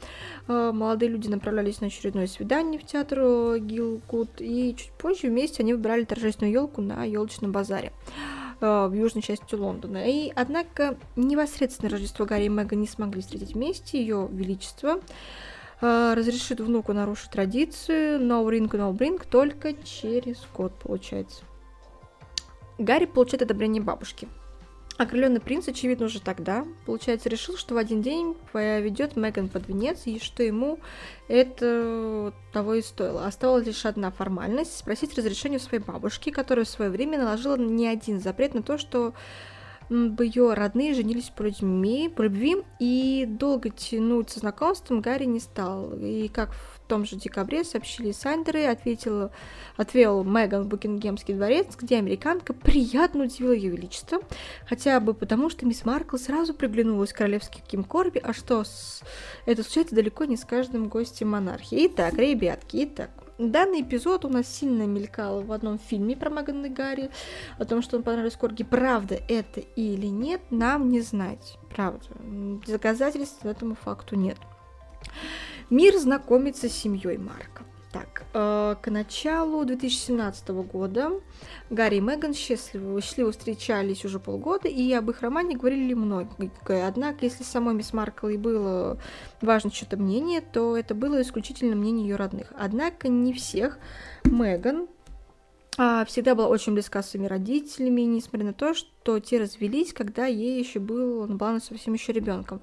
Э, молодые люди направлялись на очередное свидание в театр Гилгуд, и чуть позже вместе они выбирали торжественную елку на елочном базаре э, в южной части Лондона. И, однако, непосредственно Рождество Гарри и Меган не смогли встретить вместе. Ее Величество э, разрешит внуку нарушить традицию no ring, no bring только через год, получается. Гарри получает одобрение бабушки. Окрыленный принц, очевидно, уже тогда, получается, решил, что в один день поведет Меган под венец, и что ему это того и стоило. Оставалась лишь одна формальность – спросить разрешение у своей бабушки, которая в свое время наложила не один запрет на то, что бы ее родные женились по, людьми, по любви, и долго тянуть со знакомством Гарри не стал. И как в том же декабре сообщили Сандеры, ответил, отвел Меган в Букингемский дворец, где американка приятно удивила ее величество, хотя бы потому, что мисс Маркл сразу приглянулась к королевским Ким Корби, а что с... это случается далеко не с каждым гостем монархии. Итак, ребятки, итак, Данный эпизод у нас сильно мелькал в одном фильме про Меган и Гарри, о том, что он понравился Корги. Правда это или нет, нам не знать. Правда. Доказательств этому факту нет. Мир знакомится с семьей Марка. Так, э, к началу 2017 года Гарри и Меган счастливо, счастливо встречались уже полгода, и об их романе говорили многое. Однако, если самой мисс Маркл и было важно что-то мнение, то это было исключительно мнение ее родных. Однако не всех Меган всегда была очень близка с своими родителями, несмотря на то, что те развелись, когда ей еще был, она была совсем еще ребенком.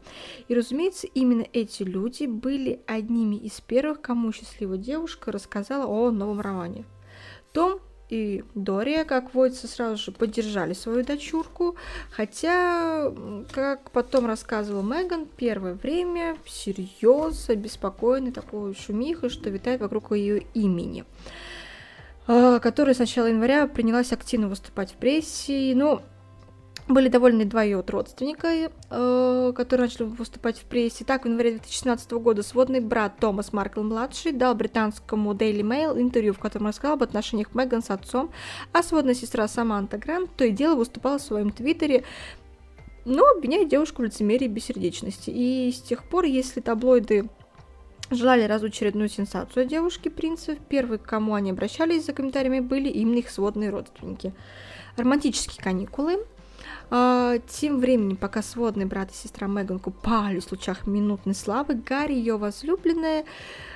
И, разумеется, именно эти люди были одними из первых, кому счастливая девушка рассказала о новом романе. Том и Дория, как водится, сразу же поддержали свою дочурку, хотя, как потом рассказывала Меган, первое время всерьез обеспокоены такой шумихой, что витает вокруг ее имени. А, которая с начала января принялась активно выступать в прессе. Ну, были довольны два ее родственника, э, которые начали выступать в прессе. Так, в январе 2016 года сводный брат Томас Маркл-младший дал британскому Daily Mail интервью, в котором рассказал об отношениях Меган с отцом, а сводная сестра Саманта Грант то и дело выступала в своем твиттере но обвиняет девушку в лицемерии и бессердечности. И с тех пор, если таблоиды желали раздуть очередную сенсацию девушки принцев. Первые, к кому они обращались за комментариями, были именно их сводные родственники. Романтические каникулы. А, тем временем, пока сводный брат и сестра Меган купались в лучах минутной славы, Гарри ее возлюбленная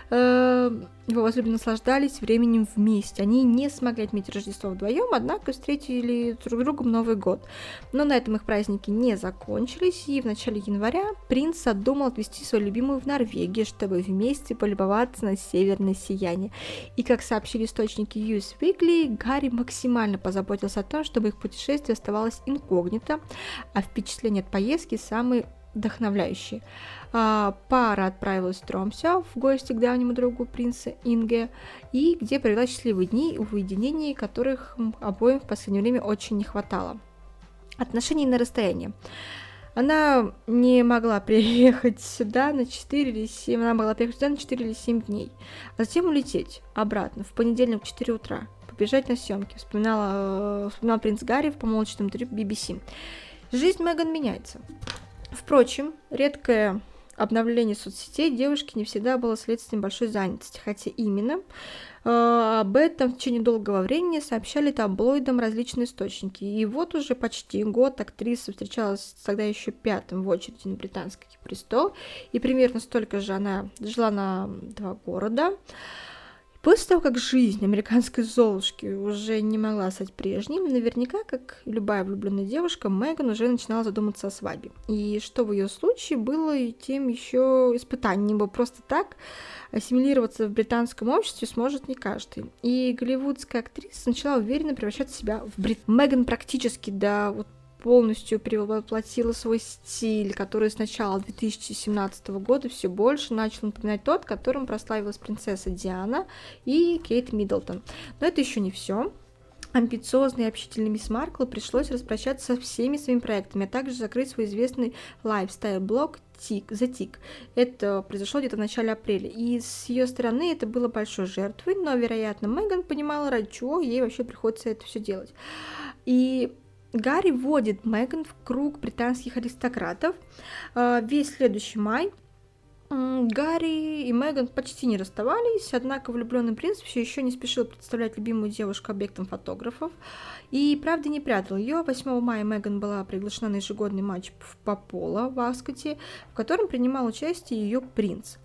его возлюбленные наслаждались временем вместе. Они не смогли отметить Рождество вдвоем, однако встретили друг другом Новый год. Но на этом их праздники не закончились, и в начале января принц задумал отвезти свою любимую в Норвегию, чтобы вместе полюбоваться на северное сияние. И как сообщили источники US Weekly, Гарри максимально позаботился о том, чтобы их путешествие оставалось инкогнито, а впечатления от поездки самые вдохновляющие. А, пара отправилась в Тромсе в гости к давнему другу принца Инге, и где провела счастливые дни в уединении, которых обоим в последнее время очень не хватало. Отношения на расстоянии. Она не могла приехать сюда на 4 или 7, она могла приехать сюда на 4 или 7 дней, а затем улететь обратно в понедельник в 4 утра, побежать на съемки, вспоминала, э, вспоминал принц Гарри в помолвочном интервью BBC. Жизнь Меган меняется. Впрочем, редкое обновление соцсетей девушки не всегда было следствием большой занятости, хотя именно э, об этом в течение долгого времени сообщали таблоидам различные источники. И вот уже почти год актриса встречалась тогда еще пятым в очереди на британский престол, и примерно столько же она жила на два города. После того, как жизнь американской Золушки уже не могла стать прежней, наверняка, как любая влюбленная девушка, Меган уже начинала задуматься о свадьбе. И что в ее случае было и тем еще испытанием, ибо просто так ассимилироваться в британском обществе сможет не каждый. И голливудская актриса начала уверенно превращать себя в брит. Меган практически до вот полностью перевоплотила свой стиль, который с начала 2017 года все больше начал напоминать тот, которым прославилась принцесса Диана и Кейт Миддлтон. Но это еще не все. Амбициозный и общительный мисс Маркл пришлось распрощаться со всеми своими проектами, а также закрыть свой известный лайфстайл-блог Тик, The Tick. Это произошло где-то в начале апреля. И с ее стороны это было большой жертвой, но, вероятно, Меган понимала, ради чего ей вообще приходится это все делать. И Гарри вводит Меган в круг британских аристократов. А, весь следующий май Гарри и Меган почти не расставались, однако влюбленный принц все еще не спешил представлять любимую девушку объектом фотографов и, правда, не прятал ее. 8 мая Меган была приглашена на ежегодный матч по поло в Аскоте, в котором принимал участие ее принц.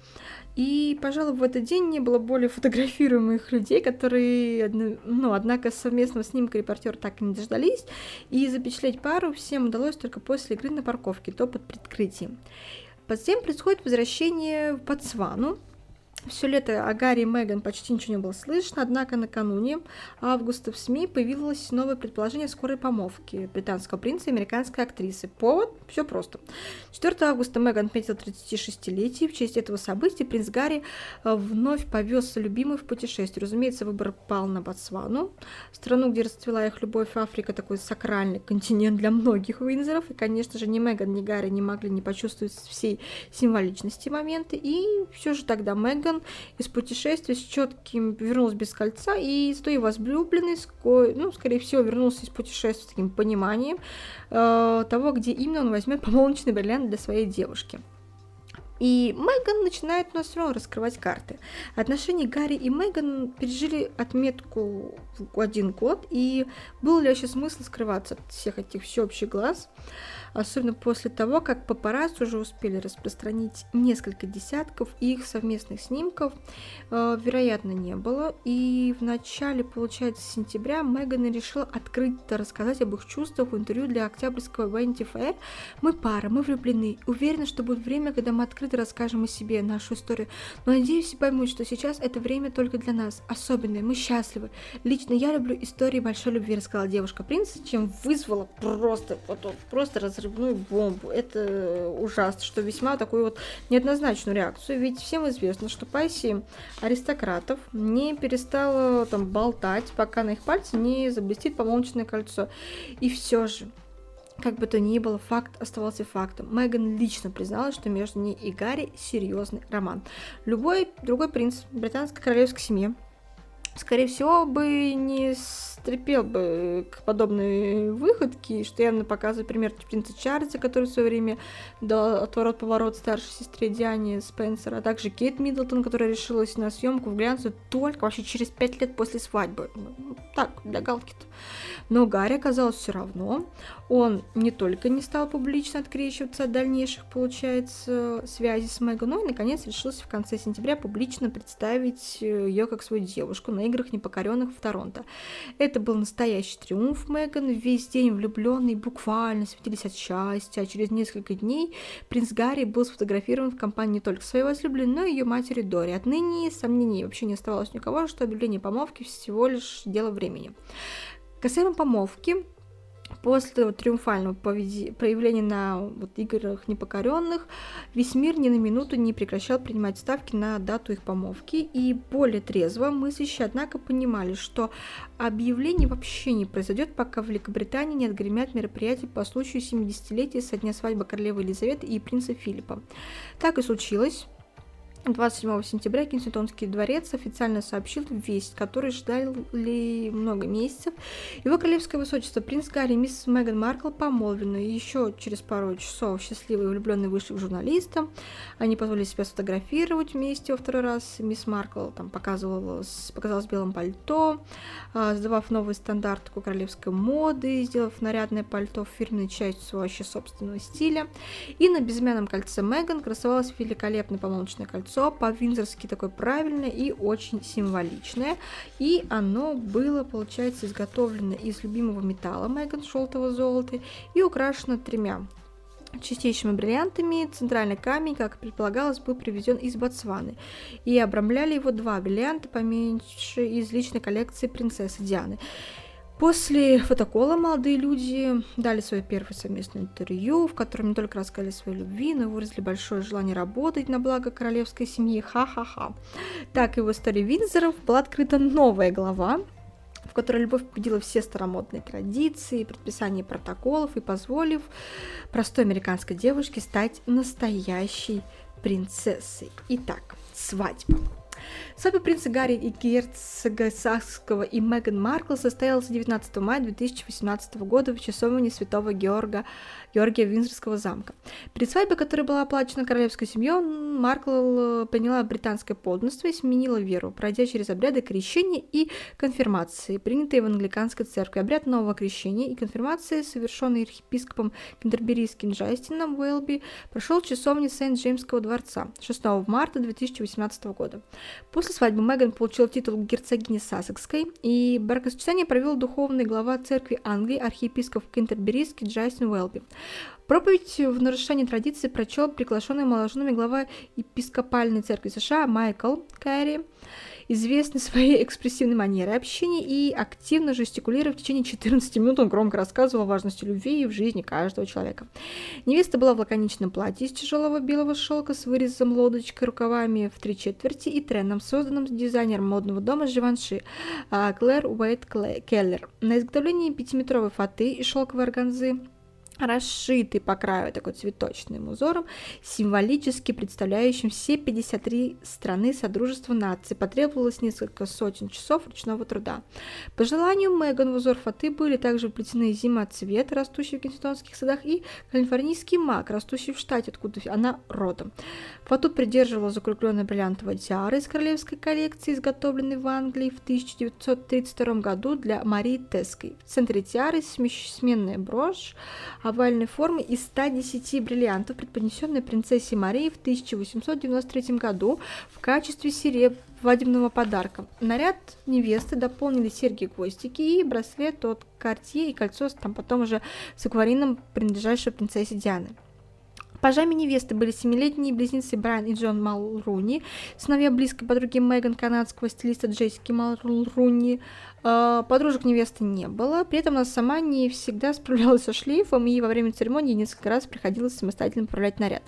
И, пожалуй, в этот день не было более фотографируемых людей, которые, ну, однако совместного снимка репортер так и не дождались, и запечатлеть пару всем удалось только после игры на парковке, то под прикрытием. Затем происходит возвращение в Ботсвану, все лето о Гарри и Меган почти ничего не было слышно, однако накануне августа в СМИ появилось новое предположение скорой помолвки британского принца и американской актрисы. Повод? Все просто. 4 августа Меган отметил 36-летие. В честь этого события принц Гарри э, вновь повез любимую в путешествие. Разумеется, выбор пал на Ботсвану, страну, где расцвела их любовь. Африка такой сакральный континент для многих Уинзеров. И, конечно же, ни Меган, ни Гарри не могли не почувствовать всей символичности момента. И все же тогда Меган Меган из путешествия с четким вернулась без кольца, и зато и возлюбленный, ну, скорее всего, вернулся из путешествия с таким пониманием э, того, где именно он возьмет помолвочный бриллиант для своей девушки. И Меган начинает у нас все равно раскрывать карты. Отношения Гарри и Меган пережили отметку один год, и был ли вообще смысл скрываться от всех этих всеобщих глаз? особенно после того, как папарацци уже успели распространить несколько десятков их совместных снимков, э, вероятно, не было. И в начале, получается, сентября Меган решила открыто рассказать об их чувствах в интервью для октябрьского Vanity Fair. Мы пара, мы влюблены. Уверена, что будет время, когда мы открыто расскажем о себе, нашу историю. Но надеюсь, все поймут, что сейчас это время только для нас. Особенное, мы счастливы. Лично я люблю истории большой любви, рассказала девушка принца, чем вызвала просто, вот, просто разрыв взрывную бомбу. Это ужасно, что весьма такую вот неоднозначную реакцию. Ведь всем известно, что пассия аристократов не перестала там болтать, пока на их пальце не заблестит помолвочное кольцо. И все же, как бы то ни было, факт оставался фактом. Меган лично призналась, что между ней и Гарри серьезный роман. Любой другой принц британской королевской семьи скорее всего, бы не стрепел бы к подобной выходке, что явно показывает пример принца Чарльза, который в свое время дал отворот-поворот старшей сестре Диане Спенсера, а также Кейт Миддлтон, которая решилась на съемку в глянце только вообще через пять лет после свадьбы. Ну, так, для галки-то. Но Гарри оказалось все равно. Он не только не стал публично открещиваться от дальнейших, получается, связи с Меган, но и, наконец, решился в конце сентября публично представить э, ее как свою девушку на играх непокоренных в Торонто. Это был настоящий триумф Меган, весь день влюбленный буквально светились от счастья, а через несколько дней принц Гарри был сфотографирован в компании не только своей возлюбленной, но и ее матери Дори. Отныне сомнений вообще не оставалось никого, что объявление помолвки всего лишь дело времени. Касаемо помолвки, После этого триумфального проявления на вот, играх непокоренных весь мир ни на минуту не прекращал принимать ставки на дату их помолвки. И более трезво мыслящие, однако, понимали, что объявление вообще не произойдет, пока в Великобритании не отгремят мероприятия по случаю 70-летия со дня свадьбы королевы Елизаветы и принца Филиппа. Так и случилось. 27 сентября Кенсингтонский дворец официально сообщил весть, которую ждали много месяцев. Его королевское высочество принц Гарри и мисс Меган Маркл помолвлены. Еще через пару часов счастливые влюбленные вышли к журналистам. Они позволили себя сфотографировать вместе во второй раз. Мисс Маркл там показывалась, показалась в белом пальто, а, сдавав новый стандарт такой королевской моды, сделав нарядное пальто фирменной частью вообще собственного стиля. И на безымянном кольце Меган красовалось великолепное помолвочное кольцо кольцо по-винзорски такое правильное и очень символичное. И оно было, получается, изготовлено из любимого металла Меган желтого золота и украшено тремя чистейшими бриллиантами. Центральный камень, как предполагалось, был привезен из Ботсваны. И обрамляли его два бриллианта поменьше из личной коллекции принцессы Дианы. После фотокола молодые люди дали свое первое совместное интервью, в котором не только рассказали своей любви, но и выразили большое желание работать на благо королевской семьи. Ха-ха-ха. Так и в истории Винзоров была открыта новая глава, в которой любовь победила все старомодные традиции, предписания протоколов и позволив простой американской девушке стать настоящей принцессой. Итак, свадьба. Свадьба принца Гарри и герцога Сакского и Меган Маркл состоялась 19 мая 2018 года в часовне Святого Георга Георгия Винзорского замка. Перед свадьбой, которая была оплачена королевской семьей, Маркл э, приняла британское подданство и сменила веру, пройдя через обряды крещения и конфирмации, принятые в англиканской церкви. Обряд нового крещения и конфирмации, совершенный архиепископом Кентерберийским Джастином Уэлби, прошел в часовне Сент-Джеймского дворца 6 марта 2018 года. После свадьбы Меган получил титул герцогини Сассекской, и бракосочетание провел духовный глава церкви Англии, архиепископ Кентерберийский Джастин Уэлби. Проповедь в нарушении традиции прочел приглашенный молодоженами глава епископальной церкви США Майкл Кэрри, известный своей экспрессивной манерой общения и активно жестикулируя в течение 14 минут, он громко рассказывал о важности любви в жизни каждого человека. Невеста была в лаконичном платье из тяжелого белого шелка с вырезом лодочкой, рукавами в три четверти и треном, созданным дизайнером модного дома Живанши Клэр Уэйт Келлер. На изготовлении пятиметровой фаты и шелковой органзы расшитый по краю такой цветочным узором, символически представляющим все 53 страны Содружества наций. Потребовалось несколько сотен часов ручного труда. По желанию Меган в узор фаты были также вплетены зимоцвет, растущий в кенсингтонских садах, и калифорнийский мак, растущий в штате, откуда она родом. Фату придерживала закругленная бриллиантовая тиара из королевской коллекции, изготовленной в Англии в 1932 году для Марии Теской. В центре тиары сменная брошь, овальной формы из 110 бриллиантов, преподнесенной принцессе Марии в 1893 году в качестве свадебного подарка. Наряд невесты дополнили серьги-гвоздики и браслет от Cartier и кольцо там потом уже с акварином, принадлежащее принцессе Дианы. Пажами невесты были семилетние близнецы Брайан и Джон Малруни, сыновья близкой подруги Меган канадского стилиста Джессики Малруни. А, подружек невесты не было, при этом она сама не всегда справлялась со шлейфом, и во время церемонии несколько раз приходилось самостоятельно управлять наряд.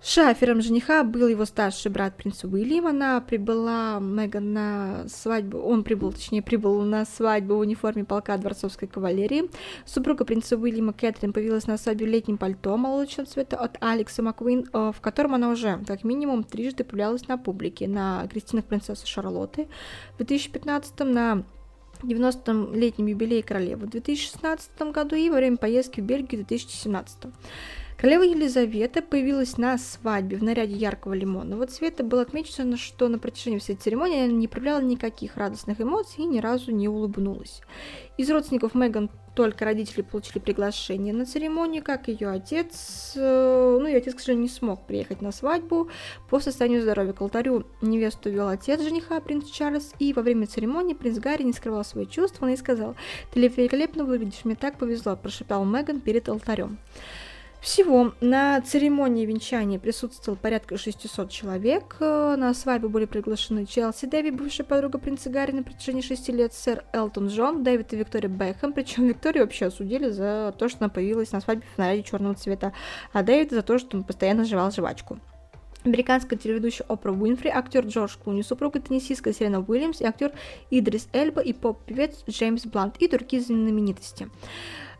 Шафером жениха был его старший брат принц Уильям. Она прибыла Меган на свадьбу, он прибыл, точнее, прибыл на свадьбу в униформе полка дворцовской кавалерии. Супруга принца Уильяма Кэтрин появилась на свадьбе в летнем пальто молочного цвета от Алекса Маквин, э, в котором она уже, как минимум, трижды появлялась на публике. На крестинах принцессы Шарлотты в 2015 на 90-летнем юбилее королевы в 2016 году и во время поездки в Бельгию в 2017. Королева Елизавета появилась на свадьбе в наряде яркого лимонного цвета. Было отмечено, что на протяжении всей церемонии она не проявляла никаких радостных эмоций и ни разу не улыбнулась. Из родственников Меган только родители получили приглашение на церемонию, как ее отец. Э, ну, ее отец, к сожалению, не смог приехать на свадьбу по состоянию здоровья. К алтарю невесту вел отец жениха, принц Чарльз, и во время церемонии принц Гарри не скрывал свои чувства, он и сказал, «Ты великолепно выглядишь, мне так повезло», прошептал Меган перед алтарем. Всего на церемонии венчания присутствовал порядка 600 человек. На свадьбу были приглашены Челси Дэви, бывшая подруга принца Гарри на протяжении 6 лет, сэр Элтон Джон, Дэвид и Виктория Бэхэм. Причем Викторию вообще осудили за то, что она появилась на свадьбе в наряде черного цвета, а Дэвид за то, что он постоянно жевал жвачку. Американская телеведущая Опра Уинфри, актер Джордж Клуни, супруга теннисистка Серена Уильямс и актер Идрис Эльба и поп-певец Джеймс Блант и другие знаменитости.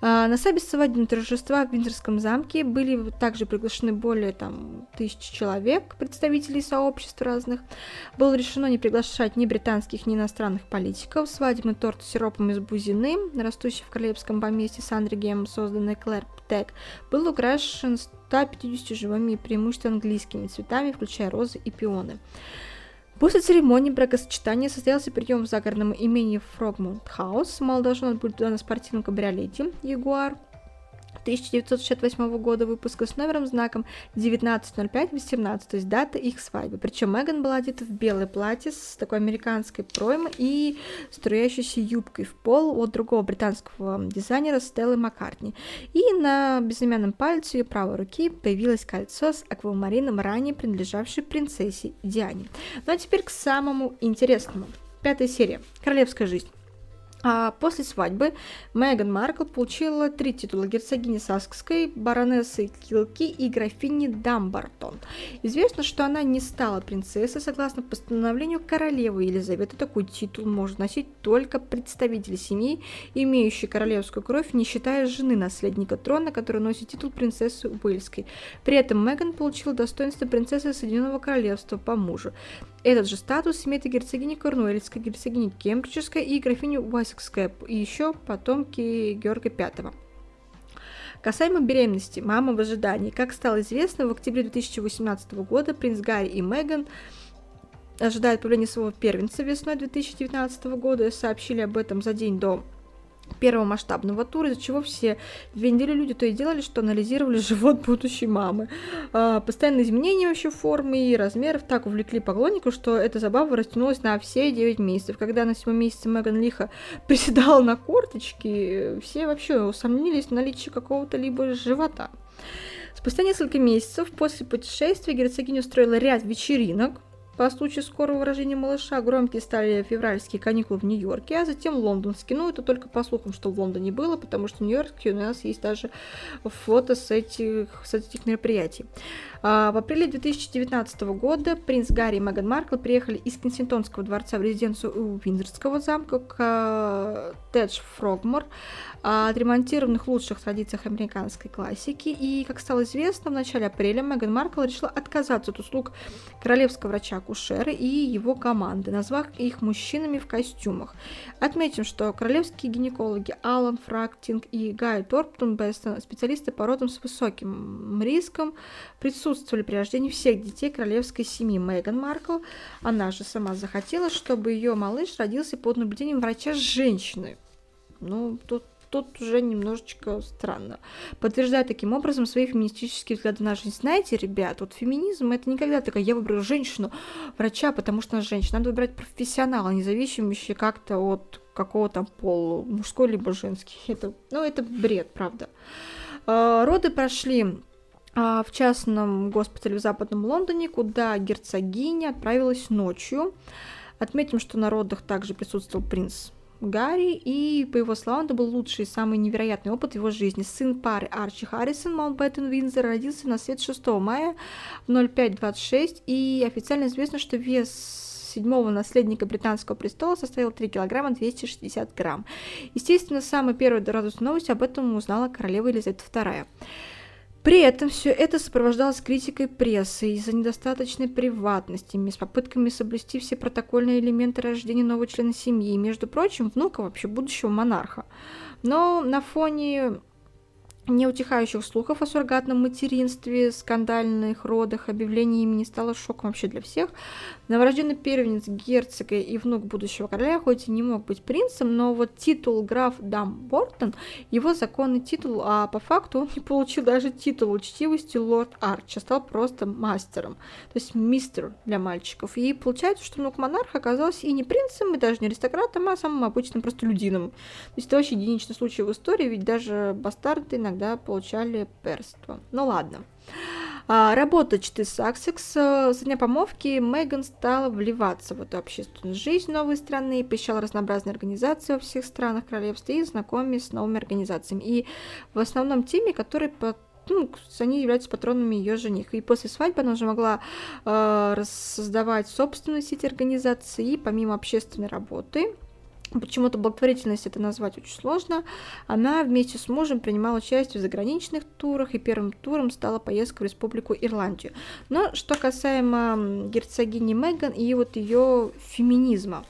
А, на свадебного торжества в Винтерском замке были также приглашены более там, тысячи человек, представителей сообществ разных. Было решено не приглашать ни британских, ни иностранных политиков. Свадебный торт с сиропом из бузины, растущий в королевском поместье Сандригем, созданный Клэр Птек, был украшен 150 живыми преимущественно английскими цветами, включая розы и пионы. После церемонии бракосочетания состоялся прием в загородном имении Фрогмонт Хаус. Молодожен будет на спортивном кабриолете Ягуар 1968 года выпуска с номером знаком 190518, то есть дата их свадьбы. Причем Меган была одета в белое платье с такой американской проймой и струящейся юбкой в пол от другого британского дизайнера Стеллы Маккартни. И на безымянном пальце ее правой руки появилось кольцо с аквамарином, ранее принадлежавшей принцессе Диане. Ну а теперь к самому интересному. Пятая серия. Королевская жизнь. А после свадьбы Меган Маркл получила три титула герцогини Саскской, баронессы Килки и графини Дамбартон. Известно, что она не стала принцессой. Согласно постановлению королевы Елизаветы, такой титул может носить только представитель семьи, имеющий королевскую кровь, не считая жены наследника трона, который носит титул принцессы Уэльской. При этом Меган получила достоинство принцессы Соединенного Королевства по мужу. Этот же статус имеет и герцогиня Корнуэльская, герцогиня Кембриджская и графиня Уайсекская, и еще потомки Георга V. Касаемо беременности, мама в ожидании. Как стало известно, в октябре 2018 года принц Гарри и Меган ожидают появления своего первенца весной 2019 года. Сообщили об этом за день до первого масштабного тура, из-за чего все две недели люди то и делали, что анализировали живот будущей мамы. А, постоянные изменения вообще формы и размеров так увлекли поклонников, что эта забава растянулась на все 9 месяцев. Когда на седьмом месяце Меган лихо приседала на корточки, все вообще усомнились в наличии какого-то либо живота. Спустя несколько месяцев после путешествия герцогиня устроила ряд вечеринок, по случаю скорого рождения малыша громкие стали февральские каникулы в Нью-Йорке, а затем лондонские. Ну, это только по слухам, что в Лондоне было, потому что в Нью-Йорке у нас есть даже фото с этих, с этих мероприятий. А, в апреле 2019 года принц Гарри и Меган Маркл приехали из Кенсингтонского дворца в резиденцию Виндзорского замка к а, Тедж Фрогмор, а, отремонтированных в лучших традициях американской классики. И, как стало известно, в начале апреля Меган Маркл решила отказаться от услуг королевского врача-акушера и его команды, назвав их мужчинами в костюмах. Отметим, что королевские гинекологи Алан Фрактинг и Гай Торптон Бестон, специалисты по родам с высоким риском, присутствовали при рождении всех детей королевской семьи Меган Маркл. Она же сама захотела, чтобы ее малыш родился под наблюдением врача-женщины. Ну, тут тут уже немножечко странно. Подтверждая таким образом свои феминистические взгляды на жизнь. Знаете, ребят, вот феминизм это никогда такая, я выберу женщину, врача, потому что она женщина. Надо выбирать профессионала, независимый как-то от какого то пола, мужской либо женский. Это, ну, это бред, правда. А, роды прошли а, в частном госпитале в Западном Лондоне, куда герцогиня отправилась ночью. Отметим, что на родах также присутствовал принц Гарри, и, по его словам, это был лучший и самый невероятный опыт его жизни. Сын пары Арчи Харрисон Маунтбеттен Виндзор родился на свет 6 мая в 0526, и официально известно, что вес седьмого наследника британского престола составил 3 килограмма 260 грамм. Естественно, самой первой радостной новостью об этом узнала королева Елизавета II. При этом все это сопровождалось критикой прессы из-за недостаточной приватности, с попытками соблюсти все протокольные элементы рождения нового члена семьи, между прочим, внука вообще будущего монарха. Но на фоне неутихающих слухов о суррогатном материнстве, скандальных родах, объявлении имени стало шоком вообще для всех. Новорожденный первенец герцога и внук будущего короля хоть и не мог быть принцем, но вот титул граф Дам Бортон, его законный титул, а по факту он не получил даже титул учтивости лорд Арч, а стал просто мастером, то есть мистер для мальчиков. И получается, что внук монарха оказался и не принцем, и даже не аристократом, а самым обычным простолюдином. То есть это очень единичный случай в истории, ведь даже бастарды иногда получали перство. Ну ладно. А, работа Читы Саксекс. Э, со дня помолвки Меган стала вливаться в эту общественную жизнь новой страны, посещала разнообразные организации во всех странах королевства и знакомилась с новыми организациями. И в основном теми, которые по ну, они являются патронами ее жених. И после свадьбы она уже могла э, создавать собственную сеть организаций, и помимо общественной работы, Почему-то благотворительность это назвать очень сложно. Она вместе с мужем принимала участие в заграничных турах, и первым туром стала поездка в Республику Ирландию. Но что касаемо герцогини Меган и вот ее феминизма.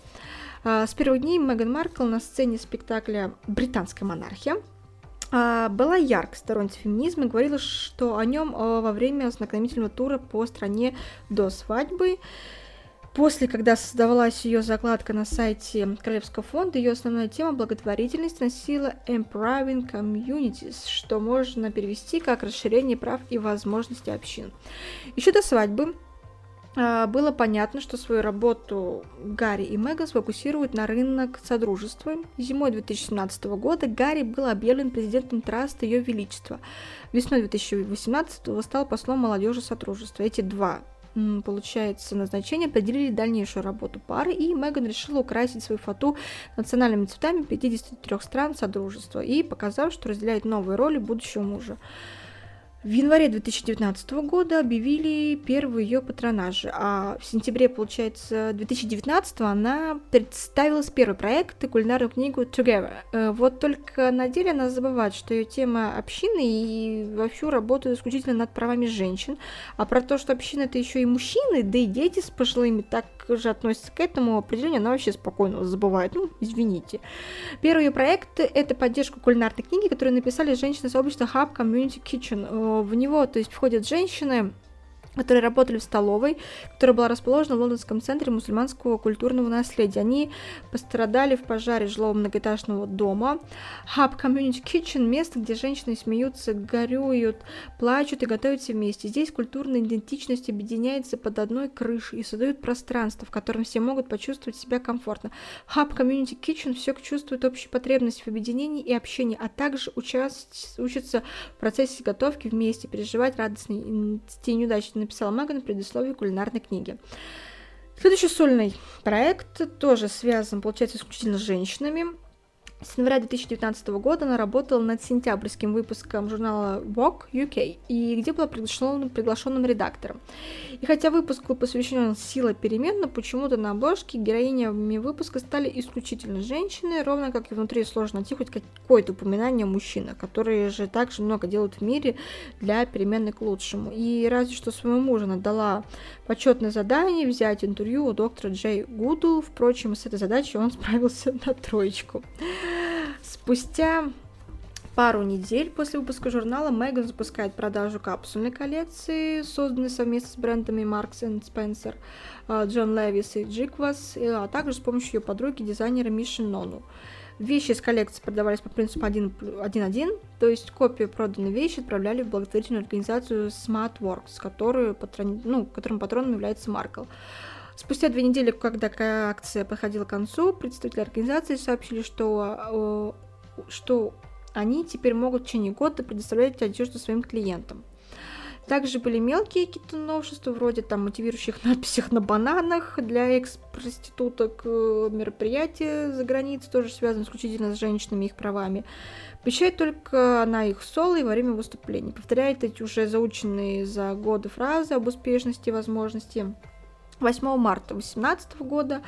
А, с первых дней Меган Маркл на сцене спектакля «Британская монархия» а, была яркой сторонницей феминизма и говорила, что о нем а, во время знакомительного тура по стране до свадьбы. После, когда создавалась ее закладка на сайте Королевского фонда, ее основная тема благотворительность носила Empowering Communities, что можно перевести как расширение прав и возможностей общин. Еще до свадьбы а, было понятно, что свою работу Гарри и Меган сфокусируют на рынок Содружества. Зимой 2017 года Гарри был объявлен президентом Траста Ее Величества. Весной 2018 стал послом молодежи Содружества. Эти два получается, назначение определили дальнейшую работу пары, и Меган решила украсить свою фату национальными цветами 53 стран Содружества и показав, что разделяет новые роли будущего мужа. В январе 2019 года объявили первые ее патронажи, а в сентябре, получается, 2019 она представила первый проект и кулинарную книгу Together. Э, вот только на деле она забывает, что ее тема общины и вовсю работает исключительно над правами женщин, а про то, что община это еще и мужчины, да и дети с пожилыми так же относятся к этому определению, она вообще спокойно забывает. Ну, извините. Первый проект это поддержка кулинарной книги, которую написали женщины сообщества Hub Community Kitchen э, в него, то есть входят женщины, которые работали в столовой, которая была расположена в лондонском центре мусульманского культурного наследия. Они пострадали в пожаре жилого многоэтажного дома. Hub Community Kitchen – место, где женщины смеются, горюют, плачут и готовятся вместе. Здесь культурная идентичность объединяется под одной крышей и создают пространство, в котором все могут почувствовать себя комфортно. Hub Community Kitchen все чувствует общую потребность в объединении и общении, а также участь, учатся в процессе готовки вместе, переживать радостные и неудачные написала Меган в предисловии кулинарной книги. Следующий сольный проект тоже связан, получается, исключительно с женщинами. С января 2019 года она работала над сентябрьским выпуском журнала Vogue UK, и где была приглашенным, приглашенным редактором. И хотя выпуск был посвящен силе перемен, но почему-то на обложке героинями выпуска стали исключительно женщины, ровно как и внутри сложно найти хоть какое-то упоминание о мужчинах, которые же также много делают в мире для перемены к лучшему. И разве что своему мужу она дала почетное задание взять интервью у доктора Джей Гудл, впрочем, с этой задачей он справился на троечку. Спустя пару недель после выпуска журнала Меган запускает продажу капсульной коллекции, созданной совместно с брендами Marks Spencer, а, Джон Левис и Джиквас, а также с помощью ее подруги дизайнера Миши Нону. Вещи из коллекции продавались по принципу 1-1, то есть копию проданной вещи отправляли в благотворительную организацию SmartWorks, которую ну, которым патроном является Маркл. Спустя две недели, когда акция подходила к концу, представители организации сообщили, что, э, что они теперь могут в течение года предоставлять одежду своим клиентам. Также были мелкие какие-то новшества, вроде там мотивирующих надписях на бананах для экс-проституток, э, мероприятия за границей, тоже связаны исключительно с женщинами и их правами. Посещает только она их соло и во время выступлений. Повторяет эти уже заученные за годы фразы об успешности и возможности 8 марта 2018 года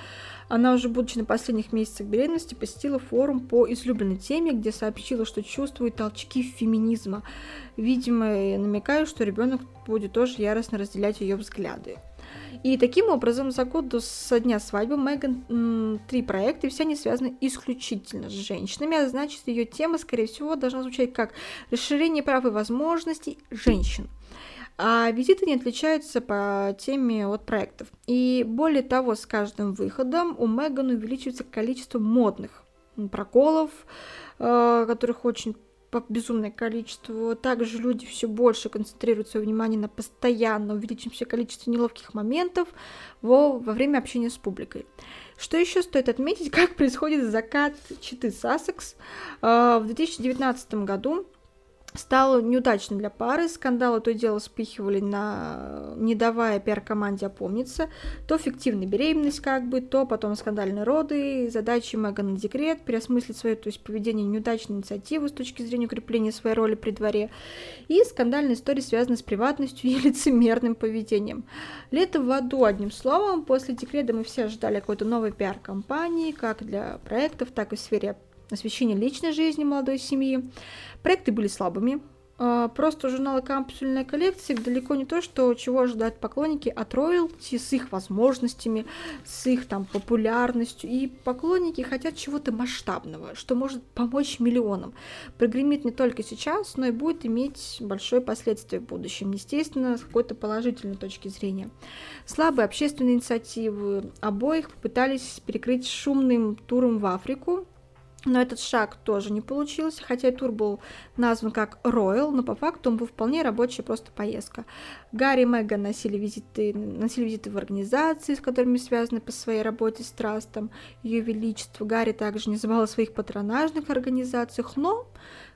она уже, будучи на последних месяцах беременности, посетила форум по излюбленной теме, где сообщила, что чувствует толчки феминизма. Видимо, намекая, что ребенок будет тоже яростно разделять ее взгляды. И таким образом за год до со дня свадьбы Меган три проекта, и все они связаны исключительно с женщинами, а значит ее тема, скорее всего, должна звучать как расширение прав и возможностей женщин. А визиты не отличаются по теме от проектов. И более того, с каждым выходом у Меган увеличивается количество модных проколов, э, которых очень безумное количество. Также люди все больше концентрируют свое внимание на постоянно увеличивающемся количестве неловких моментов во, во время общения с публикой. Что еще стоит отметить, как происходит закат Читы Сассекс. Э, в 2019 году стало неудачным для пары. Скандалы то и дело вспыхивали, на... не давая пиар-команде опомниться. То фиктивная беременность как бы, то потом скандальные роды. Задачи Меган на декрет, переосмыслить свое то есть, поведение неудачной инициативы с точки зрения укрепления своей роли при дворе. И скандальные истории, связанные с приватностью и лицемерным поведением. Лето в аду, одним словом. После декрета мы все ожидали какой-то новой пиар-компании, как для проектов, так и в сфере освещения личной жизни молодой семьи. Проекты были слабыми. А, просто журналы капсульная коллекция далеко не то, что чего ожидают поклонники от роялти с их возможностями, с их там популярностью. И поклонники хотят чего-то масштабного, что может помочь миллионам. Прогремит не только сейчас, но и будет иметь большое последствие в будущем. Естественно, с какой-то положительной точки зрения. Слабые общественные инициативы обоих попытались перекрыть шумным туром в Африку, но этот шаг тоже не получился, хотя тур был назван как Royal, но по факту он был вполне рабочая просто поездка. Гарри и Меган носили визиты, носили визиты в организации, с которыми связаны по своей работе с Трастом, Ее Величество. Гарри также не забывал о своих патронажных организациях, но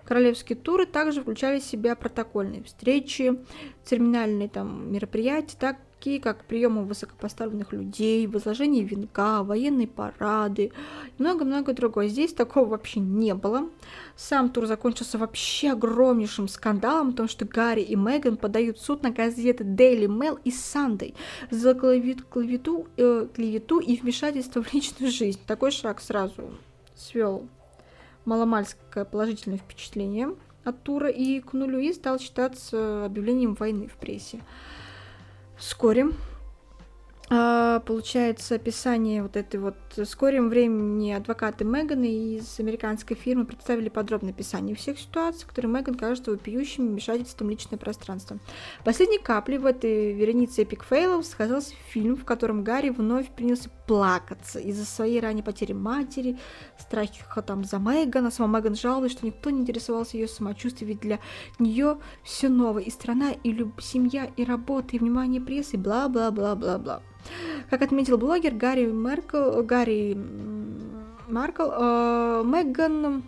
королевские туры также включали в себя протокольные встречи, терминальные там мероприятия, так такие как приемы высокопоставленных людей, возложение венка, военные парады много-много другое. Здесь такого вообще не было. Сам тур закончился вообще огромнейшим скандалом, потому что Гарри и Меган подают суд на газеты Daily Mail и Sunday за клевету, клевету, э, клевету и вмешательство в личную жизнь. Такой шаг сразу свел маломальское положительное впечатление от тура и к нулю и стал считаться объявлением войны в прессе. Вскоре получается описание вот этой вот в скором времени адвокаты Меган из американской фирмы представили подробное описание всех ситуаций, которые Меган кажется вопиющим вмешательством в личное пространство. Последней каплей в этой веренице эпик фейлов сказался фильм, в котором Гарри вновь принялся плакаться из-за своей ранней потери матери, страха там за Меган, а сама Меган жалует, что никто не интересовался ее самочувствием, ведь для нее все новое, и страна, и люб... семья, и работа, и внимание прессы, бла-бла-бла-бла-бла. Как отметил блогер Harry Markle, Harry Markle, э, Меган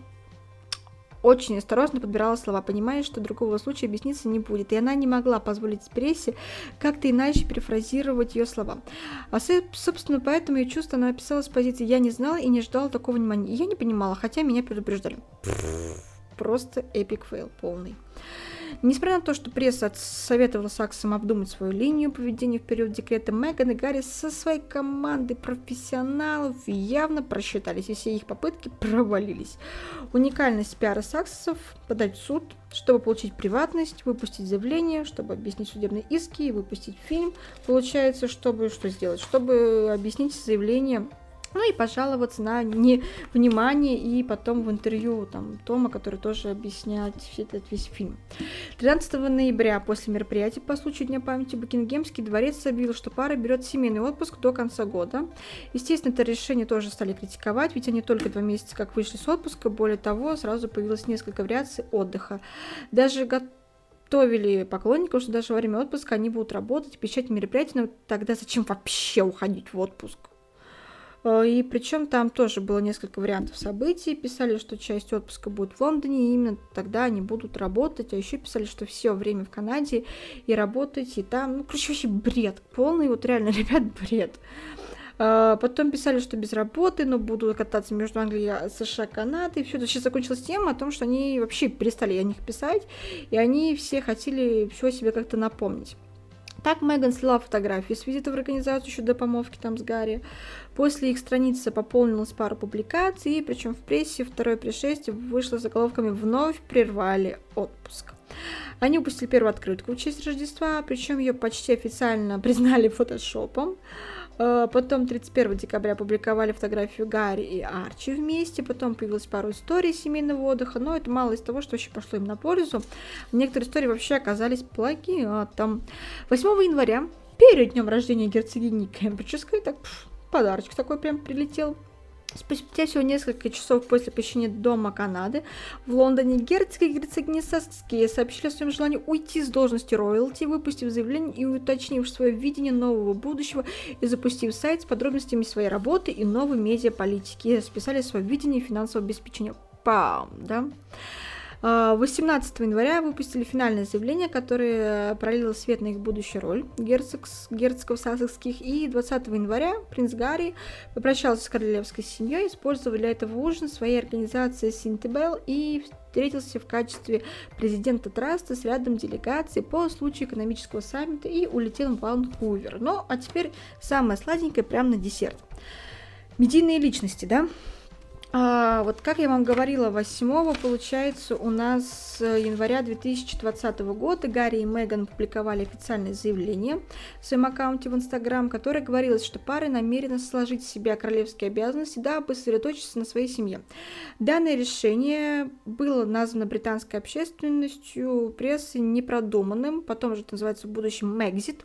очень осторожно подбирала слова, понимая, что другого случая объясниться не будет, и она не могла позволить прессе как-то иначе перефразировать ее слова. А, собственно, поэтому ее чувство она описала с позиции «я не знала и не ждала такого внимания». И я не понимала, хотя меня предупреждали. Просто epic fail полный. Несмотря на то, что пресса советовала Сассексам обдумать свою линию поведения в период декрета, Меган и Гарри со своей командой профессионалов явно просчитались, и все их попытки провалились. Уникальность пиара Саксов – подать в суд, чтобы получить приватность, выпустить заявление, чтобы объяснить судебные иски и выпустить фильм. Получается, чтобы что сделать? Чтобы объяснить заявление ну и пожаловаться на невнимание и потом в интервью там Тома, который тоже объясняет этот весь фильм. 13 ноября после мероприятия по случаю Дня памяти Букингемский дворец объявил, что пара берет семейный отпуск до конца года. Естественно, это решение тоже стали критиковать, ведь они только два месяца как вышли с отпуска, более того, сразу появилось несколько вариаций отдыха. Даже готовили поклонников, что даже во время отпуска они будут работать, печать мероприятия, но тогда зачем вообще уходить в отпуск? Э, и причем там тоже было несколько вариантов событий. Писали, что часть отпуска будет в Лондоне, и именно тогда они будут работать. А еще писали, что все время в Канаде и работать, и там. Ну, короче, вообще бред. Полный, вот реально, ребят, бред. Uh, потом писали, что без работы, но буду кататься между Англией, США, Канадой. Все сейчас закончилась тема о том, что они вообще перестали о них писать, и они все хотели все себе как-то напомнить. Так Меган слила фотографии с визита в организацию еще до помолвки там с Гарри. После их страницы пополнилась пара публикаций, причем в прессе второе пришествие вышло с заголовками «Вновь прервали отпуск». Они выпустили первую открытку в честь Рождества, причем ее почти официально признали фотошопом. Э, потом 31 декабря опубликовали фотографию Гарри и Арчи вместе. Потом появилась пару историй семейного отдыха. Но это мало из того, что вообще пошло им на пользу. Некоторые истории вообще оказались плагиатом. 8 января, перед днем рождения герцогини Кембриджской, так подарочек такой прям прилетел. Спустя всего несколько часов после посещения Дома Канады в Лондоне герцог и герцогиня Саские сообщили о своем желании уйти с должности роялти, выпустив заявление и уточнив свое видение нового будущего и запустив сайт с подробностями своей работы и новой медиаполитики. И расписали свое видение финансового обеспечения. Пам, да? 18 а, января выпустили финальное заявление, которое пролило свет на их будущую роль герцог, герцогов сассекских. И 20 января принц Гарри попрощался с королевской семьей, использовал для этого ужин своей организации Синтебел и встретился в качестве президента Траста с рядом делегаций по случаю экономического саммита и улетел в Ванкувер. Ну, а теперь самое сладенькое прямо на десерт. Медийные личности, да? А, вот как я вам говорила, 8 получается у нас э, января 2020 года Гарри и Меган публиковали официальное заявление в своем аккаунте в Инстаграм, которое говорилось, что пары намерены сложить в себя королевские обязанности, дабы сосредоточиться на своей семье. Данное решение было названо британской общественностью прессы непродуманным, потом же это называется в будущем Мэгзит.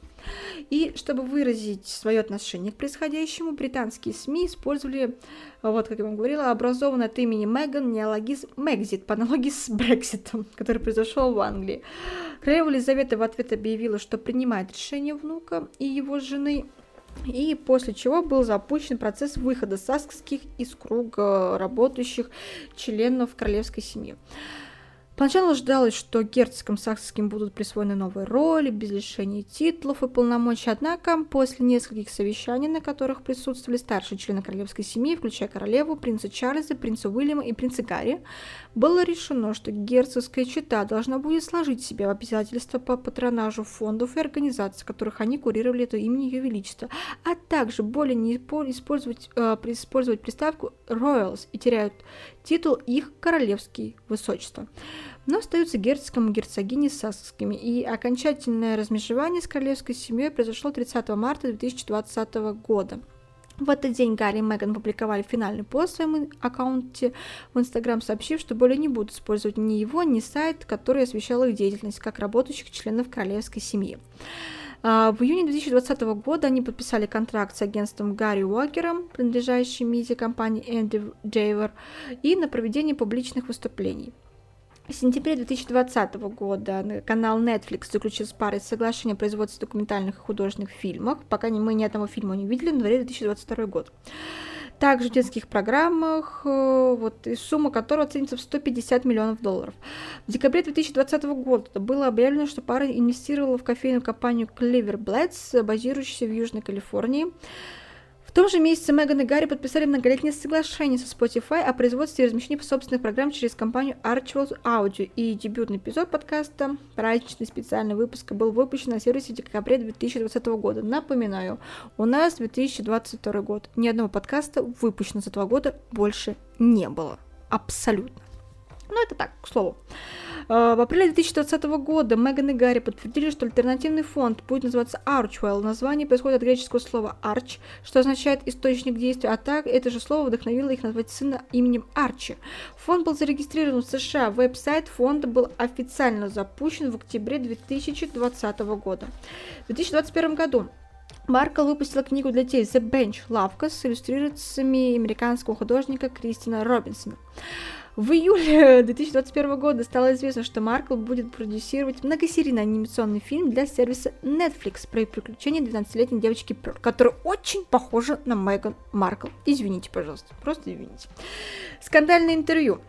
И чтобы выразить свое отношение к происходящему, британские СМИ использовали, вот как я вам говорила, образованный от имени Меган неологизм Мэгзит по аналогии с Брекситом, который произошел в Англии. Королева Елизавета в ответ объявила, что принимает решение внука и его жены и после чего был запущен процесс выхода саскских из круга работающих членов королевской семьи. Поначалу ожидалось, что герцогам саксским будут присвоены новые роли, без лишения титулов и полномочий, однако после нескольких совещаний, на которых присутствовали старшие члены королевской семьи, включая королеву, принца Чарльза, принца Уильяма и принца Гарри, было решено, что герцогская чита должна будет сложить себе обязательства по патронажу фондов и организаций, которых они курировали это имени Ее Величества, а также более не использовать, э, использовать приставку Royals и теряют титул их королевский высочество но остаются герцогом и герцогиней саскскими, и окончательное размежевание с королевской семьей произошло 30 марта 2020 года. В этот день Гарри и Меган публиковали финальный пост в своем аккаунте в Инстаграм, сообщив, что более не будут использовать ни его, ни сайт, который освещал их деятельность как работающих членов королевской семьи. А, в июне 2020 года они подписали контракт с агентством Гарри Уокером, принадлежащим медиакомпании Энди Джейвер, и на проведение публичных выступлений. В сентябре 2020 года канал Netflix заключил с парой соглашение о производстве документальных и художественных фильмов. Пока мы ни одного фильма не видели, в январе 2022 год. Также в детских программах, э, вот, сумма которого оценится в 150 миллионов долларов. В декабре 2020 года было объявлено, что пара инвестировала в кофейную компанию Clever Blades, базирующуюся в Южной Калифорнии. В том же месяце Меган и Гарри подписали многолетнее соглашение со Spotify о производстве и размещении собственных программ через компанию Archwell Audio, и дебютный эпизод подкаста, праздничный специальный выпуск, был выпущен на сервисе в декабре 2020 года. Напоминаю, у нас 2022 год. Ни одного подкаста выпущено за два года больше не было. Абсолютно. Ну, это так, к слову. А, в апреле 2020 года Меган и Гарри подтвердили, что альтернативный фонд будет называться Archwell. Название происходит от греческого слова Arch, что означает источник действия, а так это же слово вдохновило их назвать сына именем Арчи. Фонд был зарегистрирован в США. Веб-сайт фонда был официально запущен в октябре 2020 года. В 2021 году Маркл выпустила книгу для детей The Bench Лавка с иллюстрациями американского художника Кристина Робинсона. В июле 2021 года стало известно, что Маркл будет продюсировать многосерийный анимационный фильм для сервиса Netflix про приключения 12-летней девочки Пёр, которая очень похожа на Меган Маркл. Извините, пожалуйста, просто извините. Скандальное интервью.